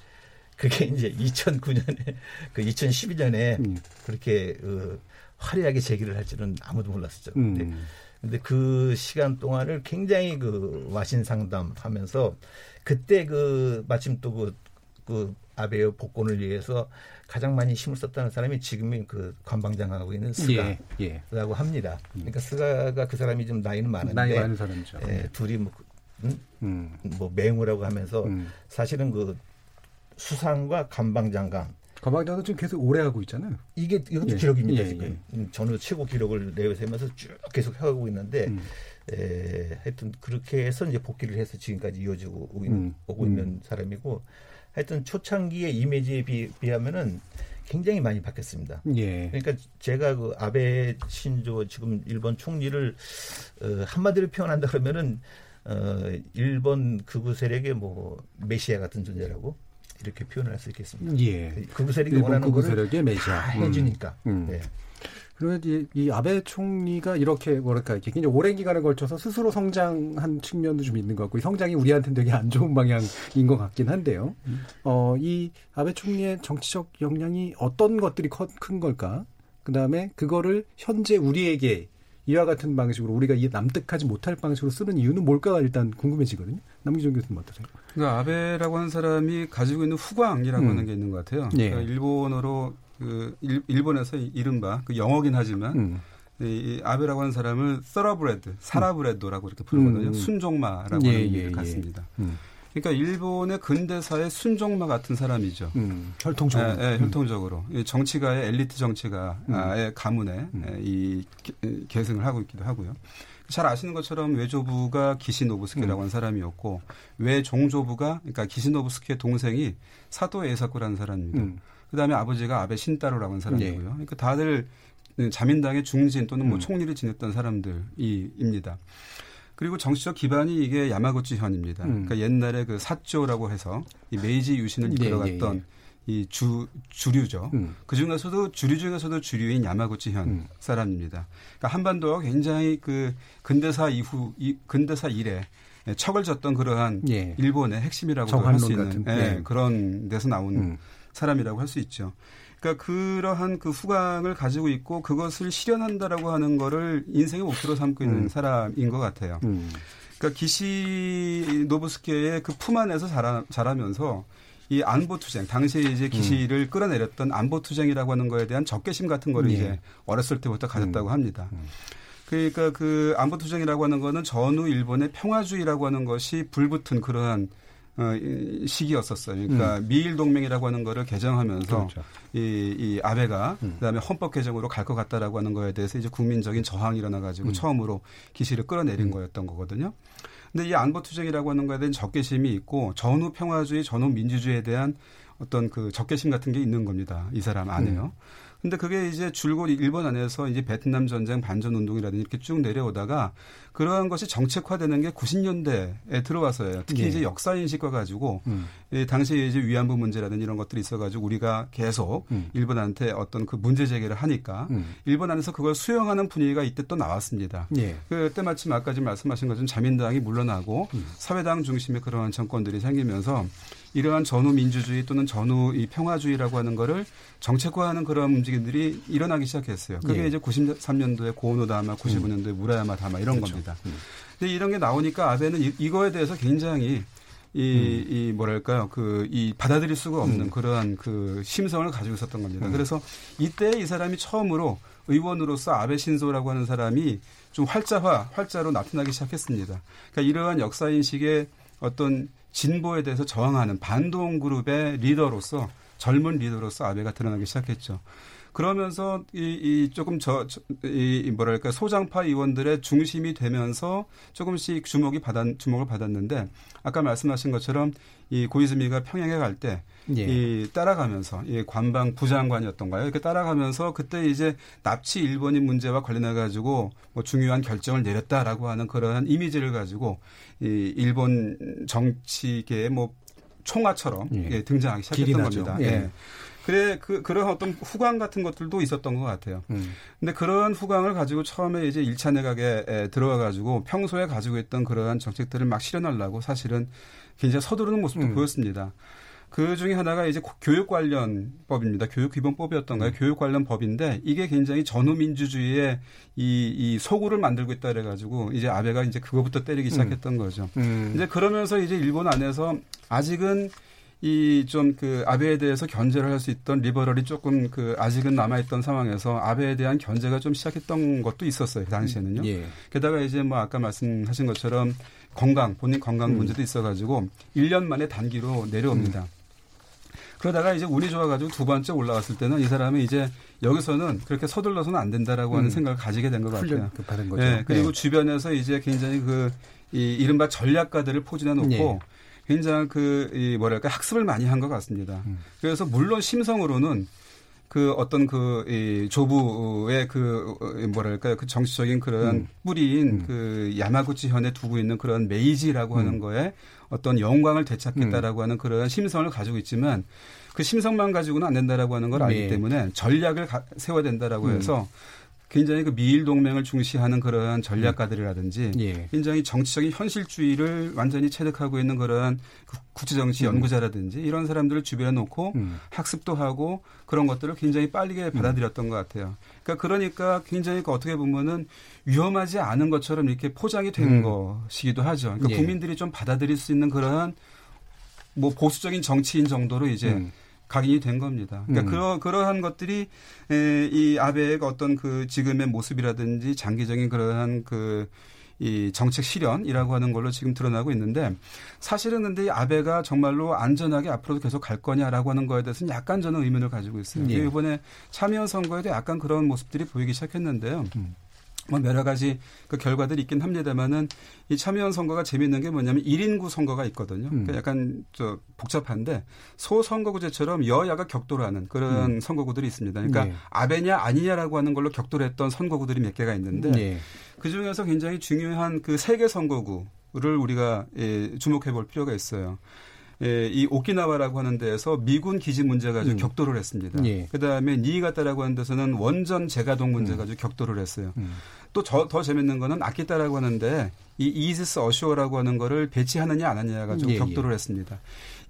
[SPEAKER 6] 그게 이제 2009년에 그 2012년에
[SPEAKER 2] 음.
[SPEAKER 6] 그렇게 어, 화려하게 제기를 할 줄은 아무도 몰랐었죠. 근데,
[SPEAKER 2] 음.
[SPEAKER 6] 근데 그 시간 동안을 굉장히 그 와신 상담하면서 그때 그 마침 또그 그 아베의 복권을 위해서 가장 많이 힘을 썼다는 사람이 지금의 그 관방장하고 있는 스가라고
[SPEAKER 2] 예. 예.
[SPEAKER 6] 합니다. 그러니까 스가가 그 사람이 좀 나이는 많은데
[SPEAKER 2] 나이 많은 사람이죠.
[SPEAKER 6] 예, 둘이 뭐, 음?
[SPEAKER 2] 음.
[SPEAKER 6] 뭐 맹우라고 하면서
[SPEAKER 2] 음.
[SPEAKER 6] 사실은 그 수상과 관방장관
[SPEAKER 2] 거방장도 지금 계속 오래 하고 있잖아요.
[SPEAKER 6] 이게 이것도
[SPEAKER 2] 예.
[SPEAKER 6] 기록입니다
[SPEAKER 2] 예,
[SPEAKER 6] 지금
[SPEAKER 2] 예.
[SPEAKER 6] 음, 전후 최고 기록을 내세우면서 쭉 계속 해가고 있는데
[SPEAKER 2] 음.
[SPEAKER 6] 에, 하여튼 그렇게 해서 이제 복귀를 해서 지금까지 이어지고 오고, 있-
[SPEAKER 2] 음.
[SPEAKER 6] 오고
[SPEAKER 2] 음.
[SPEAKER 6] 있는 사람이고 하여튼 초창기의 이미지에 비, 비하면은 굉장히 많이 바뀌었습니다.
[SPEAKER 2] 예.
[SPEAKER 6] 그러니까 제가 그 아베 신조 지금 일본 총리를 어, 한마디로 표현한다 그러면은 어, 일본 극우 세력의 뭐 메시아 같은 존재라고 이렇게 표현을 할 수 있겠습니다.
[SPEAKER 2] 예.
[SPEAKER 6] 극우 세력이
[SPEAKER 2] 일본
[SPEAKER 6] 원하는
[SPEAKER 2] 극우 세력의 음.
[SPEAKER 6] 해주니까.
[SPEAKER 2] 음.
[SPEAKER 6] 네.
[SPEAKER 2] 그러면 이, 이 아베 총리가 이렇게 뭐랄까 이렇게 굉장히 오랜 기간에 걸쳐서 스스로 성장한 측면도 좀 있는 것 같고 이 성장이 우리한테는 되게 안 좋은 방향인 것 같긴 한데요. 어, 이 아베 총리의 정치적 역량이 어떤 것들이 커, 큰 걸까? 그 다음에 그거를 현재 우리에게 이와 같은 방식으로 우리가 이 남뜩하지 못할 방식으로 쓰는 이유는 뭘까가 일단 궁금해지거든요. 남기정 교수님 어떠세요?
[SPEAKER 5] 그러니까 아베라고 하는 사람이 가지고 있는 후광이라고
[SPEAKER 2] 음.
[SPEAKER 5] 하는 게 있는 것 같아요.
[SPEAKER 2] 예.
[SPEAKER 5] 그러니까 일본어로 그 일, 일본에서 이른바 그 영어긴 하지만
[SPEAKER 2] 음.
[SPEAKER 5] 이, 이 아베라고 하는 사람을 서러브레드, 사라브레드라고 이렇게 부르거든요.
[SPEAKER 2] 음.
[SPEAKER 5] 순종마라고
[SPEAKER 2] 예,
[SPEAKER 5] 하는
[SPEAKER 2] 예,
[SPEAKER 5] 의미를
[SPEAKER 2] 예.
[SPEAKER 5] 갖습니다.
[SPEAKER 2] 음.
[SPEAKER 5] 그러니까 일본의 근대사의 순종마 같은 사람이죠.
[SPEAKER 2] 음. 혈통적으로.
[SPEAKER 5] 예, 예, 혈통적으로 이 정치가의 엘리트
[SPEAKER 2] 음.
[SPEAKER 5] 정치가의 가문에 예, 이 계- 계승을 하고 있기도 하고요. 잘 아시는 것처럼 외조부가 기시노부스키라고 음. 하는 사람이었고 외종조부가 그러니까 기시노부스키의 동생이 사도 에사쿠라는 사람입니다. 음. 그다음에 아버지가 아베 신따로라고 하는 사람이고요. 네. 그러니까 다들 자민당의 중진 또는 뭐 음. 총리를 지냈던 사람들이입니다. 그리고 정치적 기반이 이게 야마구치 현입니다. 음. 그러니까 옛날에 그 사조라고 해서 이 메이지 유신을 네, 이끌어갔던 네, 네, 이 주, 주류죠. 음. 그 중에서도 주류 중에서도 주류인 야마구치 현 음. 사람입니다. 그러니까 한반도가 굉장히 그 근대사 이후, 이, 근대사 이래 척을 졌던 그러한 예. 일본의 핵심이라고 할 수 있는 예, 예. 그런 데서 나온 음. 사람이라고 할 수 있죠. 그러니까 그러한 그 후광을 가지고 있고 그것을 실현한다라고 하는 거를 인생의 목표로 삼고 있는 음. 사람인 것 같아요. 음. 그러니까 기시 노브스케의 그 품 안에서 자라, 자라면서 이 안보 투쟁 당시에 이제 기시를 음. 끌어내렸던 안보 투쟁이라고 하는 거에 대한 적개심 같은 거를 네. 이제 어렸을 때부터 가졌다고 음. 합니다. 음. 그러니까 그 안보 투쟁이라고 하는 거는 전후 일본의 평화주의라고 하는 것이 불붙은 그러한 어, 시기였었어요. 그러니까 음. 미일 동맹이라고 하는 거를 개정하면서 그렇죠. 이, 이 아베가 음. 그다음에 헌법 개정으로 갈 것 같다라고 하는 거에 대해서 이제 국민적인 저항이 일어나 가지고 음. 처음으로 기시를 끌어내린 음. 거였던 거거든요. 근데 이 안보 투쟁이라고 하는 거에 대한 적개심이 있고 전후 평화주의, 전후 민주주의에 대한 어떤 그 적개심 같은 게 있는 겁니다. 이 사람 안에요. 음. 근데 그게 이제 줄곧 일본 안에서 이제 베트남 전쟁 반전 운동이라든지 이렇게 쭉 내려오다가 그러한 것이 정책화되는 게 90년대에 들어와서예요. 특히 예. 이제 역사 인식과 가지고 음. 당시에 이제 위안부 문제라든지 이런 것들이 있어가지고 우리가 계속 음. 일본한테 어떤 그 문제 제기를 하니까 음. 일본 안에서 그걸 수용하는 분위기가 이때 또 나왔습니다. 예. 그때 마침 아까 지금 말씀하신 것처럼 자민당이 물러나고 음. 사회당 중심의 그러한 정권들이 생기면서 이러한 전후 민주주의 또는 전후 이 평화주의라고 하는 거를 정책화하는 그런 움직임들이 일어나기 시작했어요. 그게 예. 이제 93년도에 고노다마, 95년도에 음. 무라야마 다마 이런 그렇죠. 겁니다. 음. 근데 이런 게 나오니까 아베는 이, 이거에 대해서 굉장히 이, 음. 이 뭐랄까요 그 이 받아들일 수가 없는 음. 그러한 그 심성을 가지고 있었던 겁니다. 음. 그래서 이때 이 사람이 처음으로 의원으로서 아베 신소라고 하는 사람이 좀 활자화 활자로 나타나기 시작했습니다. 그러니까 이러한 역사 인식의 어떤 진보에 대해서 저항하는 반동 그룹의 리더로서 젊은 리더로서 아베가 드러나기 시작했죠. 그러면서 이, 이 조금 저, 이 뭐랄까 소장파 의원들의 중심이 되면서 조금씩 주목이 받았 주목을 받았는데 아까 말씀하신 것처럼 이 고이즈미가 평양에 갈 때이 예. 따라가면서 이 관방 부장관이었던가요? 이렇게 따라가면서 그때 이제 납치 일본인 문제와 관련해 가지고 뭐 중요한 결정을 내렸다라고 하는 그러한 이미지를 가지고 이 일본 정치계의 뭐 총화처럼 예. 예, 등장하기 시작했던 겁니다. 예. 예. 그래 그 그런 어떤 후광 같은 것들도 있었던 것 같아요. 음. 근데 그런 후광을 가지고 처음에 이제 1차 내각에 들어와 가지고 평소에 가지고 있던 그러한 정책들을 막 실현하려고 사실은 굉장히 서두르는 모습도 음. 보였습니다. 그 중에 하나가 이제 교육 관련 법입니다. 교육 기본법이었던가요? 음. 교육 관련 법인데 이게 굉장히 전후 민주주의의 이, 이 소구를 만들고 있다 그래가지고 이제 아베가 이제 그거부터 때리기 음. 시작했던 음. 거죠. 음. 이제 그러면서 이제 일본 안에서 아직은 이 좀 그 아베에 대해서 견제를 할 수 있던 리버럴이 조금 그 아직은 남아있던 상황에서 아베에 대한 견제가 좀 시작했던 것도 있었어요. 그 당시에는요. 예. 게다가 이제 뭐 아까 말씀하신 것처럼 건강, 본인 건강 음. 문제도 있어가지고 1년 만에 단기로 내려옵니다. 음. 그러다가 이제 운이 좋아가지고 두 번째 올라왔을 때는 이 사람이 이제 여기서는 그렇게 서둘러서는 안 된다라고 음. 하는 생각을 가지게 된 것 같아요.
[SPEAKER 2] 받은 거죠.
[SPEAKER 5] 네, 그리고 네. 주변에서 이제 굉장히 그 이 이른바 전략가들을 포진해 놓고 네. 굉장히 그, 이 뭐랄까, 학습을 많이 한 것 같습니다. 음. 그래서 물론 심성으로는 그 어떤 그, 이 조부의 그, 뭐랄까요, 그 정치적인 그런 음. 뿌리인 음. 그 야마구치 현에 두고 있는 그런 메이지라고 하는 음. 거에 어떤 영광을 되찾겠다라고 음. 하는 그런 심성을 가지고 있지만 그 심성만 가지고는 안 된다라고 하는 걸 알기 네. 때문에 전략을 가, 세워야 된다라고 음. 해서 굉장히 그 미일 동맹을 중시하는 그러한 전략가들이라든지 음. 예. 굉장히 정치적인 현실주의를 완전히 체득하고 있는 그러한 그 국제정치 음. 연구자라든지 이런 사람들을 주변에 놓고 음. 학습도 하고 그런 것들을 굉장히 빠르게 음. 받아들였던 것 같아요. 그러니까 그러니까 굉장히 그 어떻게 보면은 위험하지 않은 것처럼 이렇게 포장이 된 음. 것이기도 하죠. 그러니까 예. 국민들이 좀 받아들일 수 있는 그러한 뭐 보수적인 정치인 정도로 이제 음. 각인이 된 겁니다. 그러니까 음. 그러, 그러한 것들이 에, 이 아베의 어떤 그 지금의 모습이라든지 장기적인 그러한 그 이 정책 실현이라고 하는 걸로 지금 드러나고 있는데 사실은 근데 이 아베가 정말로 안전하게 앞으로도 계속 갈 거냐라고 하는 거에 대해서는 약간 저는 의문을 가지고 있어요. 예. 이번에 참여 선거에도 약간 그런 모습들이 보이기 시작했는데요. 음. 뭐 여러 가지 그 결과들이 있긴 합니다만은 이 참여연 선거가 재미있는 게 뭐냐면 1인구 선거가 있거든요. 음. 그러니까 약간 저 복잡한데 소선거구제처럼 여야가 격돌하는 그런 음. 선거구들이 있습니다. 그러니까 네. 아베냐 아니냐라고 하는 걸로 격돌했던 선거구들이 몇 개가 있는데 네. 그 중에서 굉장히 중요한 그 세계 선거구를 우리가 예, 주목해 볼 필요가 있어요. 예, 이 오키나와라고 하는 데에서 미군 기지 문제 가지고 음. 격돌을 했습니다. 예. 그다음에 니이가타라고 하는 데서는 원전 재가동 문제 음. 가지고 격돌을 했어요. 음. 또더 재밌는 거는 아키타라고 하는데 이 이지스 어쇼라고 하는 거를 배치하느냐 안 하느냐 가지고 예, 격돌을 예. 했습니다.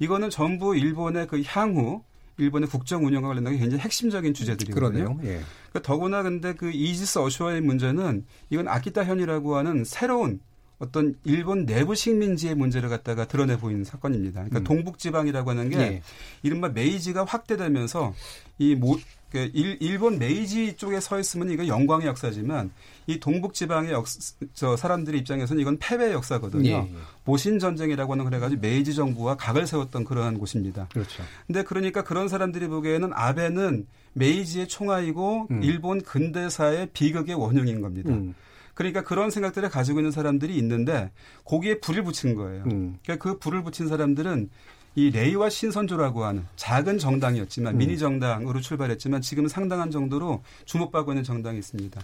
[SPEAKER 5] 이거는 전부 일본의 그 향후 일본의 국정 운영과 관련된 굉장히 핵심적인 주제들이거든요. 예. 그러니까 더구나 근데 그 이지스 어쇼의 문제는 이건 아키타 현이라고 하는 새로운 어떤 일본 내부 식민지의 문제를 갖다가 드러내 보이는 사건입니다. 그러니까 음. 동북지방이라고 하는 게 네. 이른바 메이지가 확대되면서 이 모, 그 일, 본 메이지 쪽에 서 있으면 이거 영광의 역사지만 이 동북 지방의 역, 저 사람들의 입장에서는 이건 패배의 역사거든요. 네. 보신 전쟁이라고 하는 그래가지고 메이지 정부와 각을 세웠던 그러한 곳입니다. 그렇죠. 근데 그러니까 그런 사람들이 보기에는 아베는 메이지의 총아이고 음. 일본 근대사의 비극의 원흉인 겁니다. 음. 그러니까 그런 생각들을 가지고 있는 사람들이 있는데 거기에 불을 붙인 거예요. 음. 그러니까 그 불을 붙인 사람들은 이 레이와 신선조라고 하는 작은 정당이었지만 음. 미니 정당으로 출발했지만 지금 상당한 정도로 주목받고 있는 정당이 있습니다.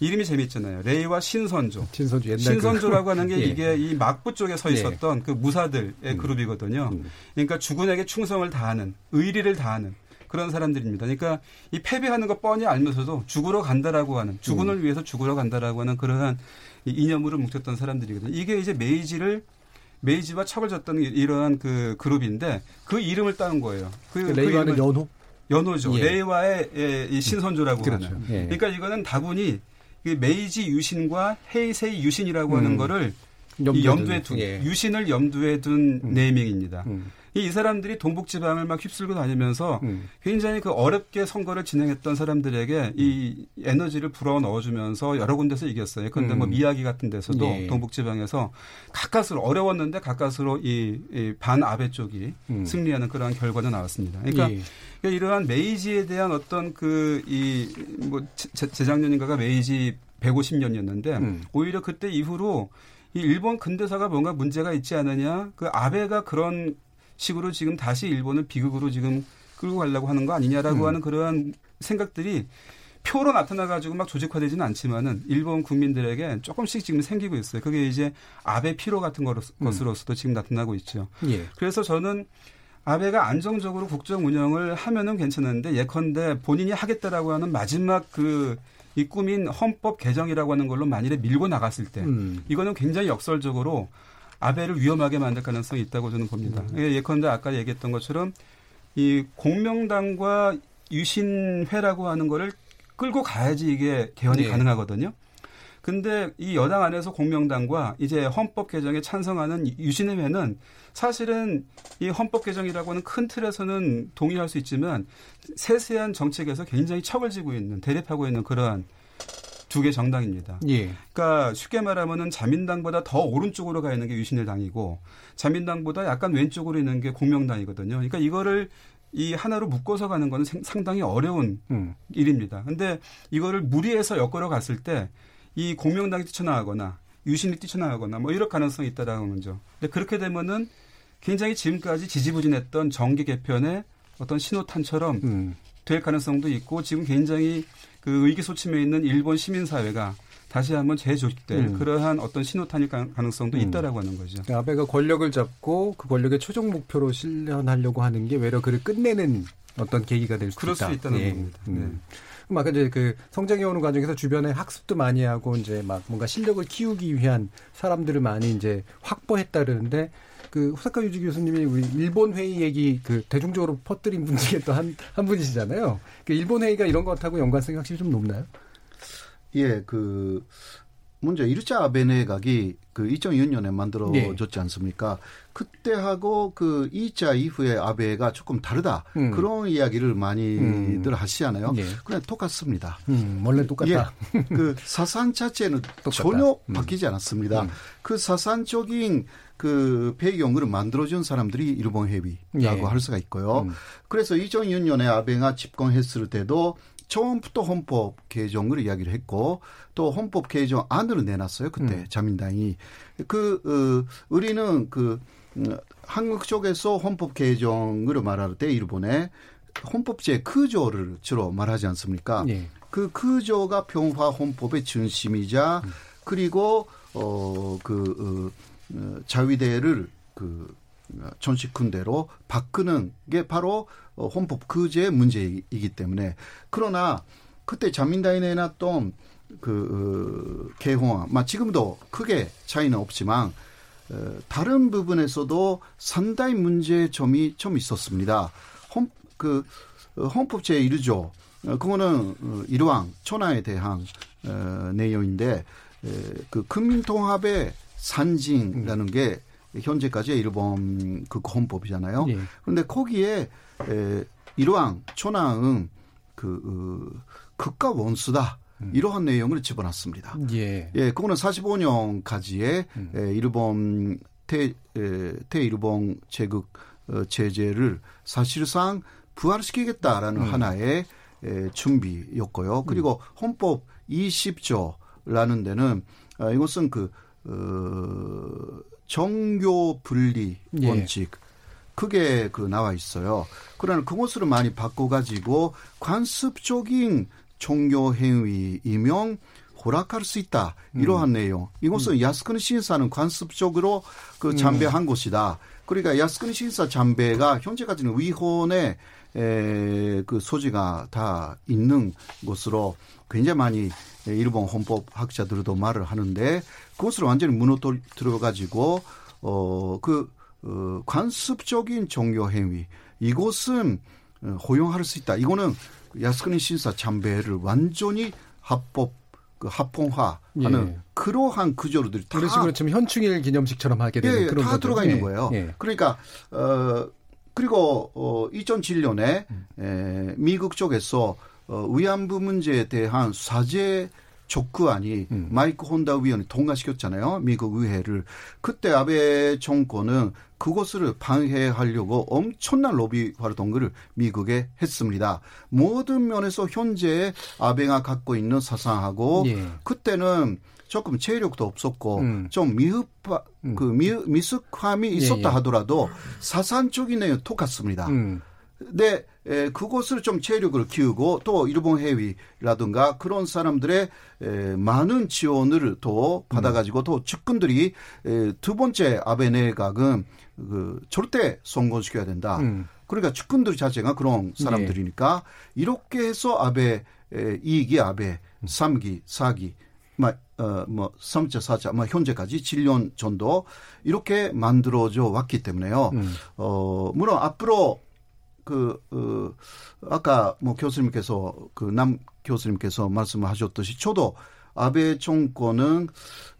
[SPEAKER 5] 이름이 재밌잖아요. 레이와 신선조.
[SPEAKER 2] 신선조 옛날
[SPEAKER 5] 신선조라고 그... 하는 게 예. 이게 이 막부 쪽에 서 예. 있었던 예. 그 무사들의 음. 그룹이거든요. 음. 그러니까 주군에게 충성을 다하는 의리를 다하는 그런 사람들입니다. 그러니까 이 패배하는 거 뻔히 알면서도 죽으러 간다라고 하는 죽은을 음. 위해서 죽으러 간다라고 하는 그러한 이념으로 뭉쳤던 사람들이거든요. 이게 이제 메이지를 메이지와 척을 졌던 이러한 그 그룹인데 그 이름을 따온 거예요.
[SPEAKER 2] 그, 그 레이와는 그 연호?
[SPEAKER 5] 연호죠. 예. 레이와의 예, 이 신선조라고 그렇죠. 하는. 예. 그러니까 이거는 다분히 메이지 유신과 헤이세이 유신이라고 음. 하는 거를 염두에, 염두에 둔 예. 유신을 염두에 둔 음. naming입니다. 음. 이 사람들이 동북 지방을 막 휩쓸고 다니면서 음. 굉장히 그 어렵게 선거를 진행했던 사람들에게 이 에너지를 불어 넣어주면서 여러 군데서 이겼어요. 그런데 뭐 음. 뭐 미야기 같은 데서도 네. 동북 지방에서 가까스로 어려웠는데 가까스로 이, 이 반아베 쪽이 음. 승리하는 그러한 결과도 나왔습니다. 그러니까 예. 이러한 메이지에 대한 어떤 그 이 뭐 재작년인가가 메이지 150년이었는데 음. 오히려 그때 이후로 이 일본 근대사가 뭔가 문제가 있지 않느냐 그 아베가 그런 식으로 지금 다시 일본을 비극으로 지금 끌고 가려고 하는 거 아니냐라고 음. 하는 그러한 생각들이 표로 나타나가지고 막 조직화되지는 않지만은 일본 국민들에게 조금씩 지금 생기고 있어요. 그게 이제 아베 피로 같은 음. 것으로서도 지금 나타나고 있죠. 예. 그래서 저는 아베가 안정적으로 국정 운영을 하면은 괜찮은데 예컨대 본인이 하겠다라고 하는 마지막 그 이 꿈인 헌법 개정이라고 하는 걸로 만일에 밀고 나갔을 때 음. 이거는 굉장히 역설적으로 아베를 위험하게 만들 가능성이 있다고 저는 봅니다. 음. 예, 예컨대 아까 얘기했던 것처럼 이 공명당과 유신회라고 하는 거를 끌고 가야지 이게 개헌이 네. 가능하거든요. 근데 이 여당 안에서 공명당과 이제 헌법 개정에 찬성하는 유신회는 사실은 이 헌법 개정이라고 하는 큰 틀에서는 동의할 수 있지만 세세한 정책에서 굉장히 척을 지고 있는 대립하고 있는 그러한 두 개 정당입니다. 예. 그러니까 쉽게 말하면은 자민당보다 더 오른쪽으로 가 있는 게 유신일 당이고 자민당보다 약간 왼쪽으로 있는 게 공명당이거든요. 그러니까 이거를 이 하나로 묶어서 가는 거는 상당히 어려운 음. 일입니다. 근데 이거를 무리해서 엮으러 갔을 때 이 공명당이 뛰쳐나가거나 유신이 뛰쳐나가거나 뭐 이럴 가능성이 있다라는 거죠. 근데 그렇게 되면은 굉장히 지금까지 지지부진했던 정계 개편의 어떤 신호탄처럼 음. 될 가능성도 있고 지금 굉장히 그 의기소침해 있는 일본 시민사회가 다시 한번 재조직될 음. 그러한 어떤 신호탄일 가능성도 음. 있다라고 하는 거죠.
[SPEAKER 2] 그러니까 아베가 권력을 잡고 그 권력의 최종 목표로 실현하려고 하는 게 외려 그를 끝내는 어떤 계기가 될 수 있다.
[SPEAKER 5] 수 있다는 예. 겁니다. 음.
[SPEAKER 2] 네. 막 이제 그 성장해 오는 과정에서 주변에 학습도 많이 하고 이제 막 뭔가 실력을 키우기 위한 사람들을 많이 이제 확보했다 그러는데 그 후사카 유지 교수님이 우리 일본 회의 얘기 그 대중적으로 퍼뜨린 분 중에 또 한 한 분이시잖아요. 그 일본 회의가 이런 것하고 연관성이 확실히 좀 높나요?
[SPEAKER 4] 예, 그 먼저 이르차 아베 내각이 그 2002년에 만들어졌지 네. 않습니까? 그때하고 그 2차 이후에 아베가 조금 다르다. 음. 그런 이야기를 많이들 음. 하시잖아요. 네. 그냥 똑같습니다.
[SPEAKER 2] 음, 원래 똑같다.
[SPEAKER 4] 예, 그 사상 자체는 전혀 음. 바뀌지 않았습니다. 음. 그 사상적인 그 배경을 만들어준 사람들이 일본 회비라고 예. 할 수가 있고요. 음. 그래서 2006년에 아베가 집권했을 때도 처음부터 헌법 개정을 이야기를 했고 또 헌법 개정 안으로 내놨어요. 그때 음. 자민당이 그 어, 우리는 그 음, 한국 쪽에서 헌법 개정을 말할 때 일본에 헌법제 크조를 주로 말하지 않습니까? 예. 그 크조가 평화 헌법의 중심이자 음. 그리고 어그 어, 어, 자위대를 그 전시군대로 바꾸는 게 바로 어, 헌법 그제의 문제이기 때문에. 그러나 그때 자민당이 내놨던 그 어, 개헌안, 마 지금도 크게 차이는 없지만 어, 다른 부분에서도 상당히 문제점이 좀 있었습니다. 헌, 그 어, 헌법 제 1조 어, 그거는 어, 일왕 천하에 대한 어, 내용인데 에, 그 국민통합의 산징이라는 게 현재까지의 일본 그 헌법이잖아요. 예. 그런데 거기에 에, 일왕 초나응 그 어, 극과 원수다. 음. 이러한 내용을 집어넣습니다. 예. 예, 그거는 45년까지의 음. 에, 일본 태, 에, 태일본 제국 어, 제재를 사실상 부활시키겠다라는 음. 하나의 에, 준비였고요. 그리고 음. 헌법 20조라는 데는 아, 이것은 그 어, 정교 분리 예. 원칙 예. 크게 그 나와 있어요. 그러나 그것으로 많이 바꿔가지고 관습적인 종교 행위이면 허락할 수 있다. 이러한 음. 내용. 이것은 음. 야스쿠니 신사는 관습적으로 그 잠배한 음. 것이다. 그러니까 야스쿠니 신사 잠배가 현재까지는 위헌의 에, 그 소지가 다 있는 것으로 굉장히 많이 일본 헌법 학자들도 말을 하는데 그것을 완전히 무너뜨려 가지고 어그 어, 관습적인 종교 행위 이것은 어, 허용할 수 있다. 이거는 야스쿠니 신사 참배를 완전히 합법 그 합법화하는 예. 그러한 구조들이
[SPEAKER 2] 다 그런 식으로 지금 현충일 기념식처럼 하게 되는 예, 예 그런
[SPEAKER 4] 다 거죠. 들어가 있는 예. 거예요. 예. 그러니까 어 그리고 어 2007년에 음. 에, 미국 쪽에서 어 위안부 문제에 대한 사죄 족구안이 음. 마이크 혼다 위원이 통과시켰잖아요. 미국 의회를. 그때 아베 정권은 그것을 방해하려고 엄청난 로비 활동을 미국에 했습니다. 모든 면에서 현재 아베가 갖고 있는 사상하고 예. 그때는 조금 체력도 없었고 음. 좀 미흡하 음. 그 미, 미숙함이 있었다 예, 예. 하더라도 사상적인 내용 똑같습니다. 음. 근데 에, 그것을 좀 체력을 키우고 또 일본 해위라든가 그런 사람들의 에, 많은 지원을 또 받아가지고 또 측근들이 에, 두 번째 아베 내각은 그 절대 성공시켜야 된다. 음. 그러니까 측근들 자체가 그런 사람들이니까 네. 이렇게 해서 아베 에, 2기 아베 3기 4기 막, 어, 뭐, 3차, 4차, 뭐, 현재까지 7년 정도 이렇게 만들어져 왔기 때문에요. 음. 어, 물론 앞으로 그, 어, 아까 뭐 교수님께서 그 남 교수님께서 말씀하셨듯이 저도 아베 정권은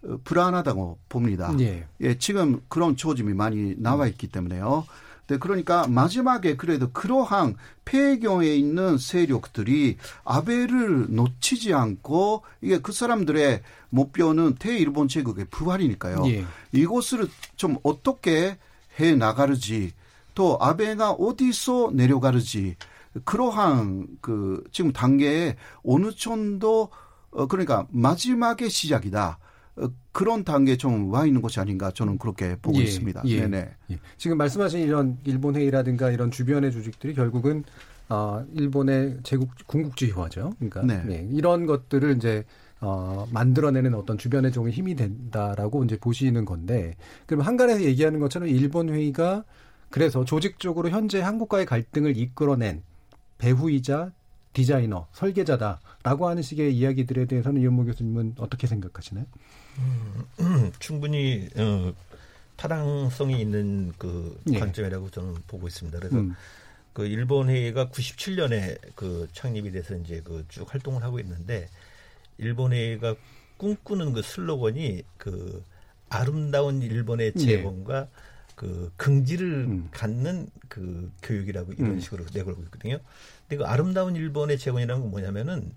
[SPEAKER 4] 어, 불안하다고 봅니다. 예. 예, 지금 그런 조짐이 많이 나와 있기 때문에요. 네, 그러니까 마지막에 그래도 그러한 폐경에 있는 세력들이 아베를 놓치지 않고 이게 그 사람들의 목표는 대일본 제국의 부활이니까요. 예. 이것을 좀 어떻게 해 나가르지 또 아베가 어디서 내려가르지 그러한 그 지금 단계에 어느 정도 어 그러니까 마지막의 시작이다. 어, 그런 단계에 좀 와 있는 것이 아닌가 저는 그렇게 보고 예, 있습니다. 예, 네네. 예.
[SPEAKER 2] 지금 말씀하신 이런 일본 회의라든가 이런 주변의 조직들이 결국은 어, 일본의 제국 군국주의화죠. 그러니까 네. 네. 이런 것들을 이제 어, 만들어내는 어떤 주변의 종의 힘이 된다라고 이제 보시는 건데, 그럼 한간에서 얘기하는 것처럼 일본 회의가 그래서 조직적으로 현재 한국과의 갈등을 이끌어낸 배후이자 디자이너, 설계자다라고 하는 식의 이야기들에 대해서는 이현모 교수님은 어떻게 생각하시나요?
[SPEAKER 6] 음, 충분히 어, 타당성이 있는 그 예. 관점이라고 저는 보고 있습니다. 그래서 음. 그 일본 회의가 97년에 그 창립이 돼서 이제 그 쭉 활동을 하고 있는데 일본 회의가 꿈꾸는 그 슬로건이 그 아름다운 일본의 재건과 예. 그 긍지를 음. 갖는 그 교육이라고 이런 음. 식으로 내걸고 있거든요. 근데 그 아름다운 일본의 재건이라는 건 뭐냐면은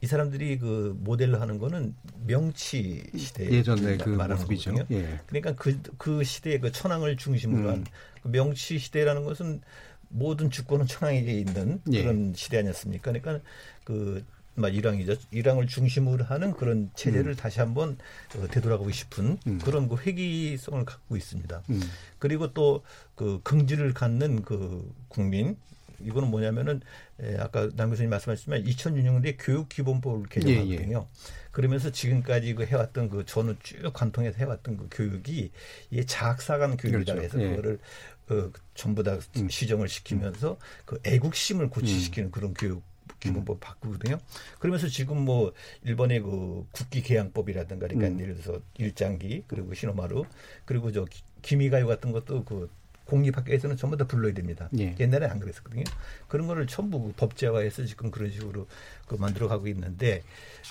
[SPEAKER 6] 이 사람들이 그 모델로 하는 거는 명치 시대
[SPEAKER 2] 예전에 그 말하는 거거든요.
[SPEAKER 6] 예. 그러니까 그, 그 시대의 그 천황을 중심으로 음. 한그 명치 시대라는 것은 모든 주권은 천황에게 있는 예. 그런 예. 시대 아니었습니까? 그러니까 그 일왕이죠. 일왕을 중심으로 하는 그런 체제를 음. 다시 한번 어, 되돌아가고 싶은 음. 그런 그 회기성을 갖고 있습니다. 음. 그리고 또 그 긍지를 갖는 그 국민 이거는 뭐냐면은 에, 아까 남 교수님 말씀하셨지만 2006년도에 교육기본법을 개정하거든요. 예, 예. 그러면서 지금까지 그 해왔던 그 저는 쭉 관통해서 해왔던 그 교육이 이게 자학사관 교육이다 그렇죠. 해서 예. 그거를 그 전부 다 음. 시정을 시키면서 그 애국심을 고취시키는 음. 그런 교육 기본법 바꾸거든요. 그러면서 지금 뭐 일본의 그 국기 개양법이라든가 그러니까 음. 예를 들어서 일장기 그리고 신호마루 그리고 저 기미가요 같은 것도 그 공립학교에서는 전부 다 불러야 됩니다. 예. 옛날에 안 그랬었거든요. 그런 거를 전부 법제화해서 지금 그런 식으로 그 만들어 가고 있는데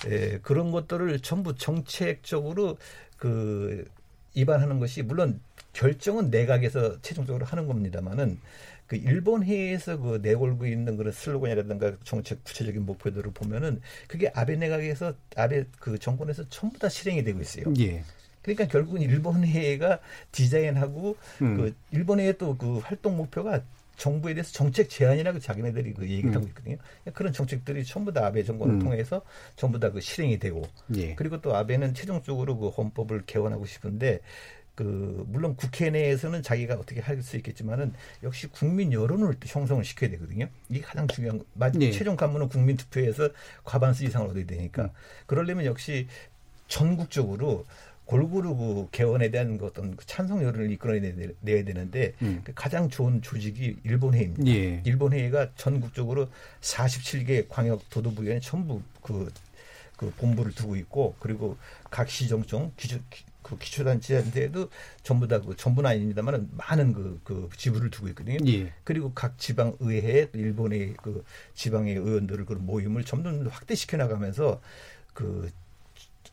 [SPEAKER 6] 에, 그런 것들을 전부 정책적으로 그 입안하는 것이 물론 결정은 내각에서 최종적으로 하는 겁니다만은 그 일본 회의에서 그 내걸고 있는 그런 슬로건이라든가 정책 구체적인 목표들을 보면은 그게 아베 내각에서 아베 그 정권에서 전부 다 실행이 되고 있어요. 예. 그러니까 결국은 일본 회의가 디자인하고 음. 그 일본 회의 또그 활동 목표가 정부에 대해서 정책 제안이라고 자기네들이 그 얘기를 음. 하고 있거든요. 그런 정책들이 전부 다 아베 정권을 음. 통해서 전부 다 그 실행이 되고 예. 그리고 또 아베는 최종적으로 그 헌법을 개헌하고 싶은데 그 물론 국회 내에서는 자기가 어떻게 할 수 있겠지만은 역시 국민 여론을 또 형성을 시켜야 되거든요. 이게 가장 중요한 거. 네. 최종 관문은 국민 투표에서 과반수 이상을 얻어야 되니까 음. 그러려면 역시 전국적으로 골고루 그 개헌에 대한 그 어떤 그 찬성 여론을 이끌어내야 되는데 음. 그 가장 좋은 조직이 일본 회의입니다. 예. 일본 회의가 전국적으로 47개 광역 도도부위원회 전부 그, 그 본부를 두고 있고 그리고 각 시정청 기초 그 기초단체한테도 전부 다 그 전부는 아닙니다만은 많은 그, 그 지부를 두고 있거든요. 예. 그리고 각 지방 의회 일본의 그 지방의 의원들을 그 모임을 점점 확대시켜 나가면서 그,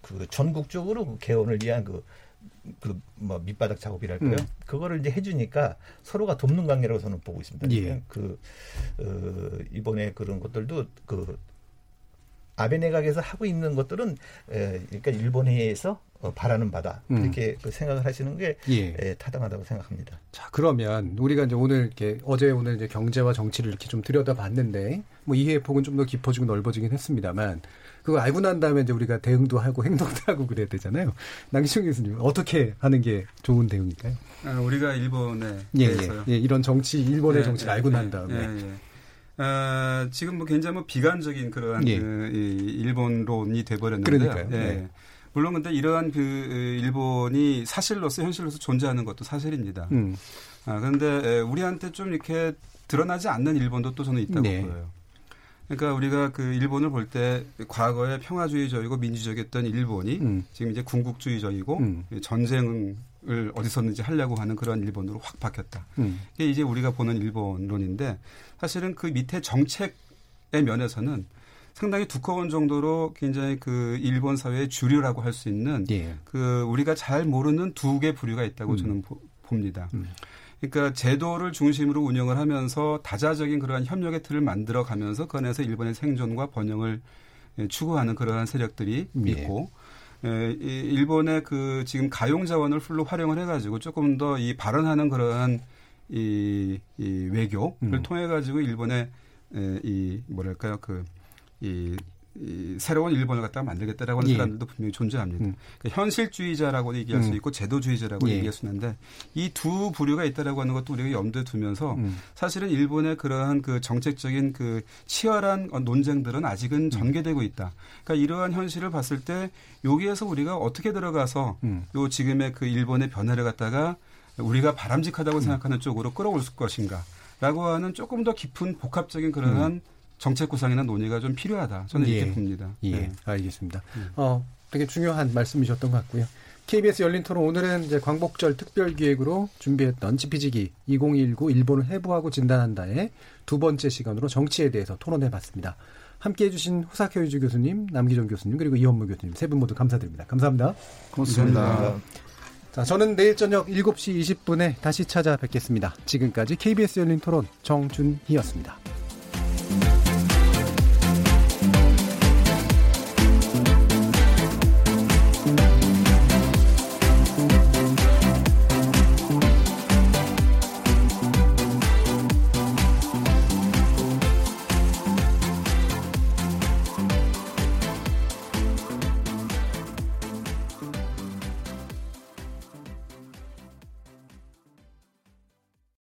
[SPEAKER 6] 그 전국적으로 그 개헌을 위한 그 그뭐 밑바닥 작업이랄까요? 음. 그거를 이제 해주니까 서로가 돕는 관계라고 저는 보고 있습니다. 예. 그 어, 이번에 그런 것들도 그 아베 내각에서 하고 있는 것들은 에, 그러니까 일본에서 어, 바라는 바다 음. 이렇게 그 생각을 하시는 게 예. 에, 타당하다고 생각합니다.
[SPEAKER 2] 자 그러면 우리가 이제 오늘 이렇게 어제 오늘 이제 경제와 정치를 이렇게 좀 들여다봤는데 뭐 이해의 폭은 좀 더 깊어지고 넓어지긴 했습니다만 그거 알고 난 다음에 이제 우리가 대응도 하고 행동도 하고 그래야 되잖아요. 남기춘 교수님 어떻게 하는 게 좋은 대응일까요?
[SPEAKER 5] 아, 우리가 일본에
[SPEAKER 2] 예, 예, 예, 이런 정치 일본의 예, 정치를 알고 난 예, 다음에.
[SPEAKER 5] 예, 어, 지금 뭐 굉장히 뭐 비관적인 그러한 예. 그, 이 일본론이 돼버렸는데요. 그러니까요. 예. 네. 물론 근데 이러한 그 일본이 사실로서 현실로서 존재하는 것도 사실입니다. 음. 아, 그런데 우리한테 좀 이렇게 드러나지 않는 일본도 또 저는 있다고 네. 보여요. 그러니까 우리가 그 일본을 볼 때 과거에 평화주의적이고 민주적이었던 일본이 음. 지금 이제 군국주의적이고 음. 전쟁 을 어디 섰는지 하려고 하는 그런 일본으로 확 바뀌었다. 음. 이게 이제 우리가 보는 일본론인데 사실은 그 밑에 정책의 면에서는 상당히 두꺼운 정도로 굉장히 그 일본 사회의 주류라고 할 수 있는 예. 그 우리가 잘 모르는 두 개 부류가 있다고 음. 저는 보, 봅니다. 음. 그러니까 제도를 중심으로 운영을 하면서 다자적인 그러한 협력의 틀을 만들어 가면서 그 안에서 일본의 생존과 번영을 예, 추구하는 그러한 세력들이 예. 있고 예, 일본의 그 지금 가용 자원을 풀로 활용을 해가지고 조금 더 이 발언하는 그러한 이, 이 외교를 음. 통해 가지고 일본의 에, 이 뭐랄까요 그 이, 이 새로운 일본을 갖다가 만들겠다라고 하는 예. 사람들도 분명히 존재합니다. 음. 그러니까 현실주의자라고 얘기할 수 음. 있고 제도주의자라고 예. 얘기할 수 있는데 이 두 부류가 있다라고 하는 것도 우리가 염두에 두면서 음. 사실은 일본의 그러한 그 정책적인 그 치열한 논쟁들은 아직은 음. 전개되고 있다. 그러니까 이러한 현실을 봤을 때 여기에서 우리가 어떻게 들어가서 음. 요 지금의 그 일본의 변화를 갖다가 우리가 바람직하다고 음. 생각하는 쪽으로 끌어올 것인가 라고 하는 조금 더 깊은 복합적인 그러한 음. 정책 구상이나 논의가 좀 필요하다. 저는 예. 이렇게 봅니다.
[SPEAKER 2] 예, 네. 알겠습니다. 음. 어, 되게 중요한 말씀이셨던 것 같고요. KBS 열린 토론 오늘은 이제 광복절 특별 기획으로 준비했던 지피지기 2019 일본을 해부하고 진단한다의 두 번째 시간으로 정치에 대해서 토론해 봤습니다. 함께 해주신 호사케 유주 교수님, 남기정 교수님, 그리고 이현무 교수님 세 분 모두 감사드립니다. 감사합니다.
[SPEAKER 4] 고맙습니다. 감사합니다.
[SPEAKER 2] 자, 저는 내일 저녁 7시 20분에 다시 찾아뵙겠습니다. 지금까지 KBS 열린 토론 정준희였습니다.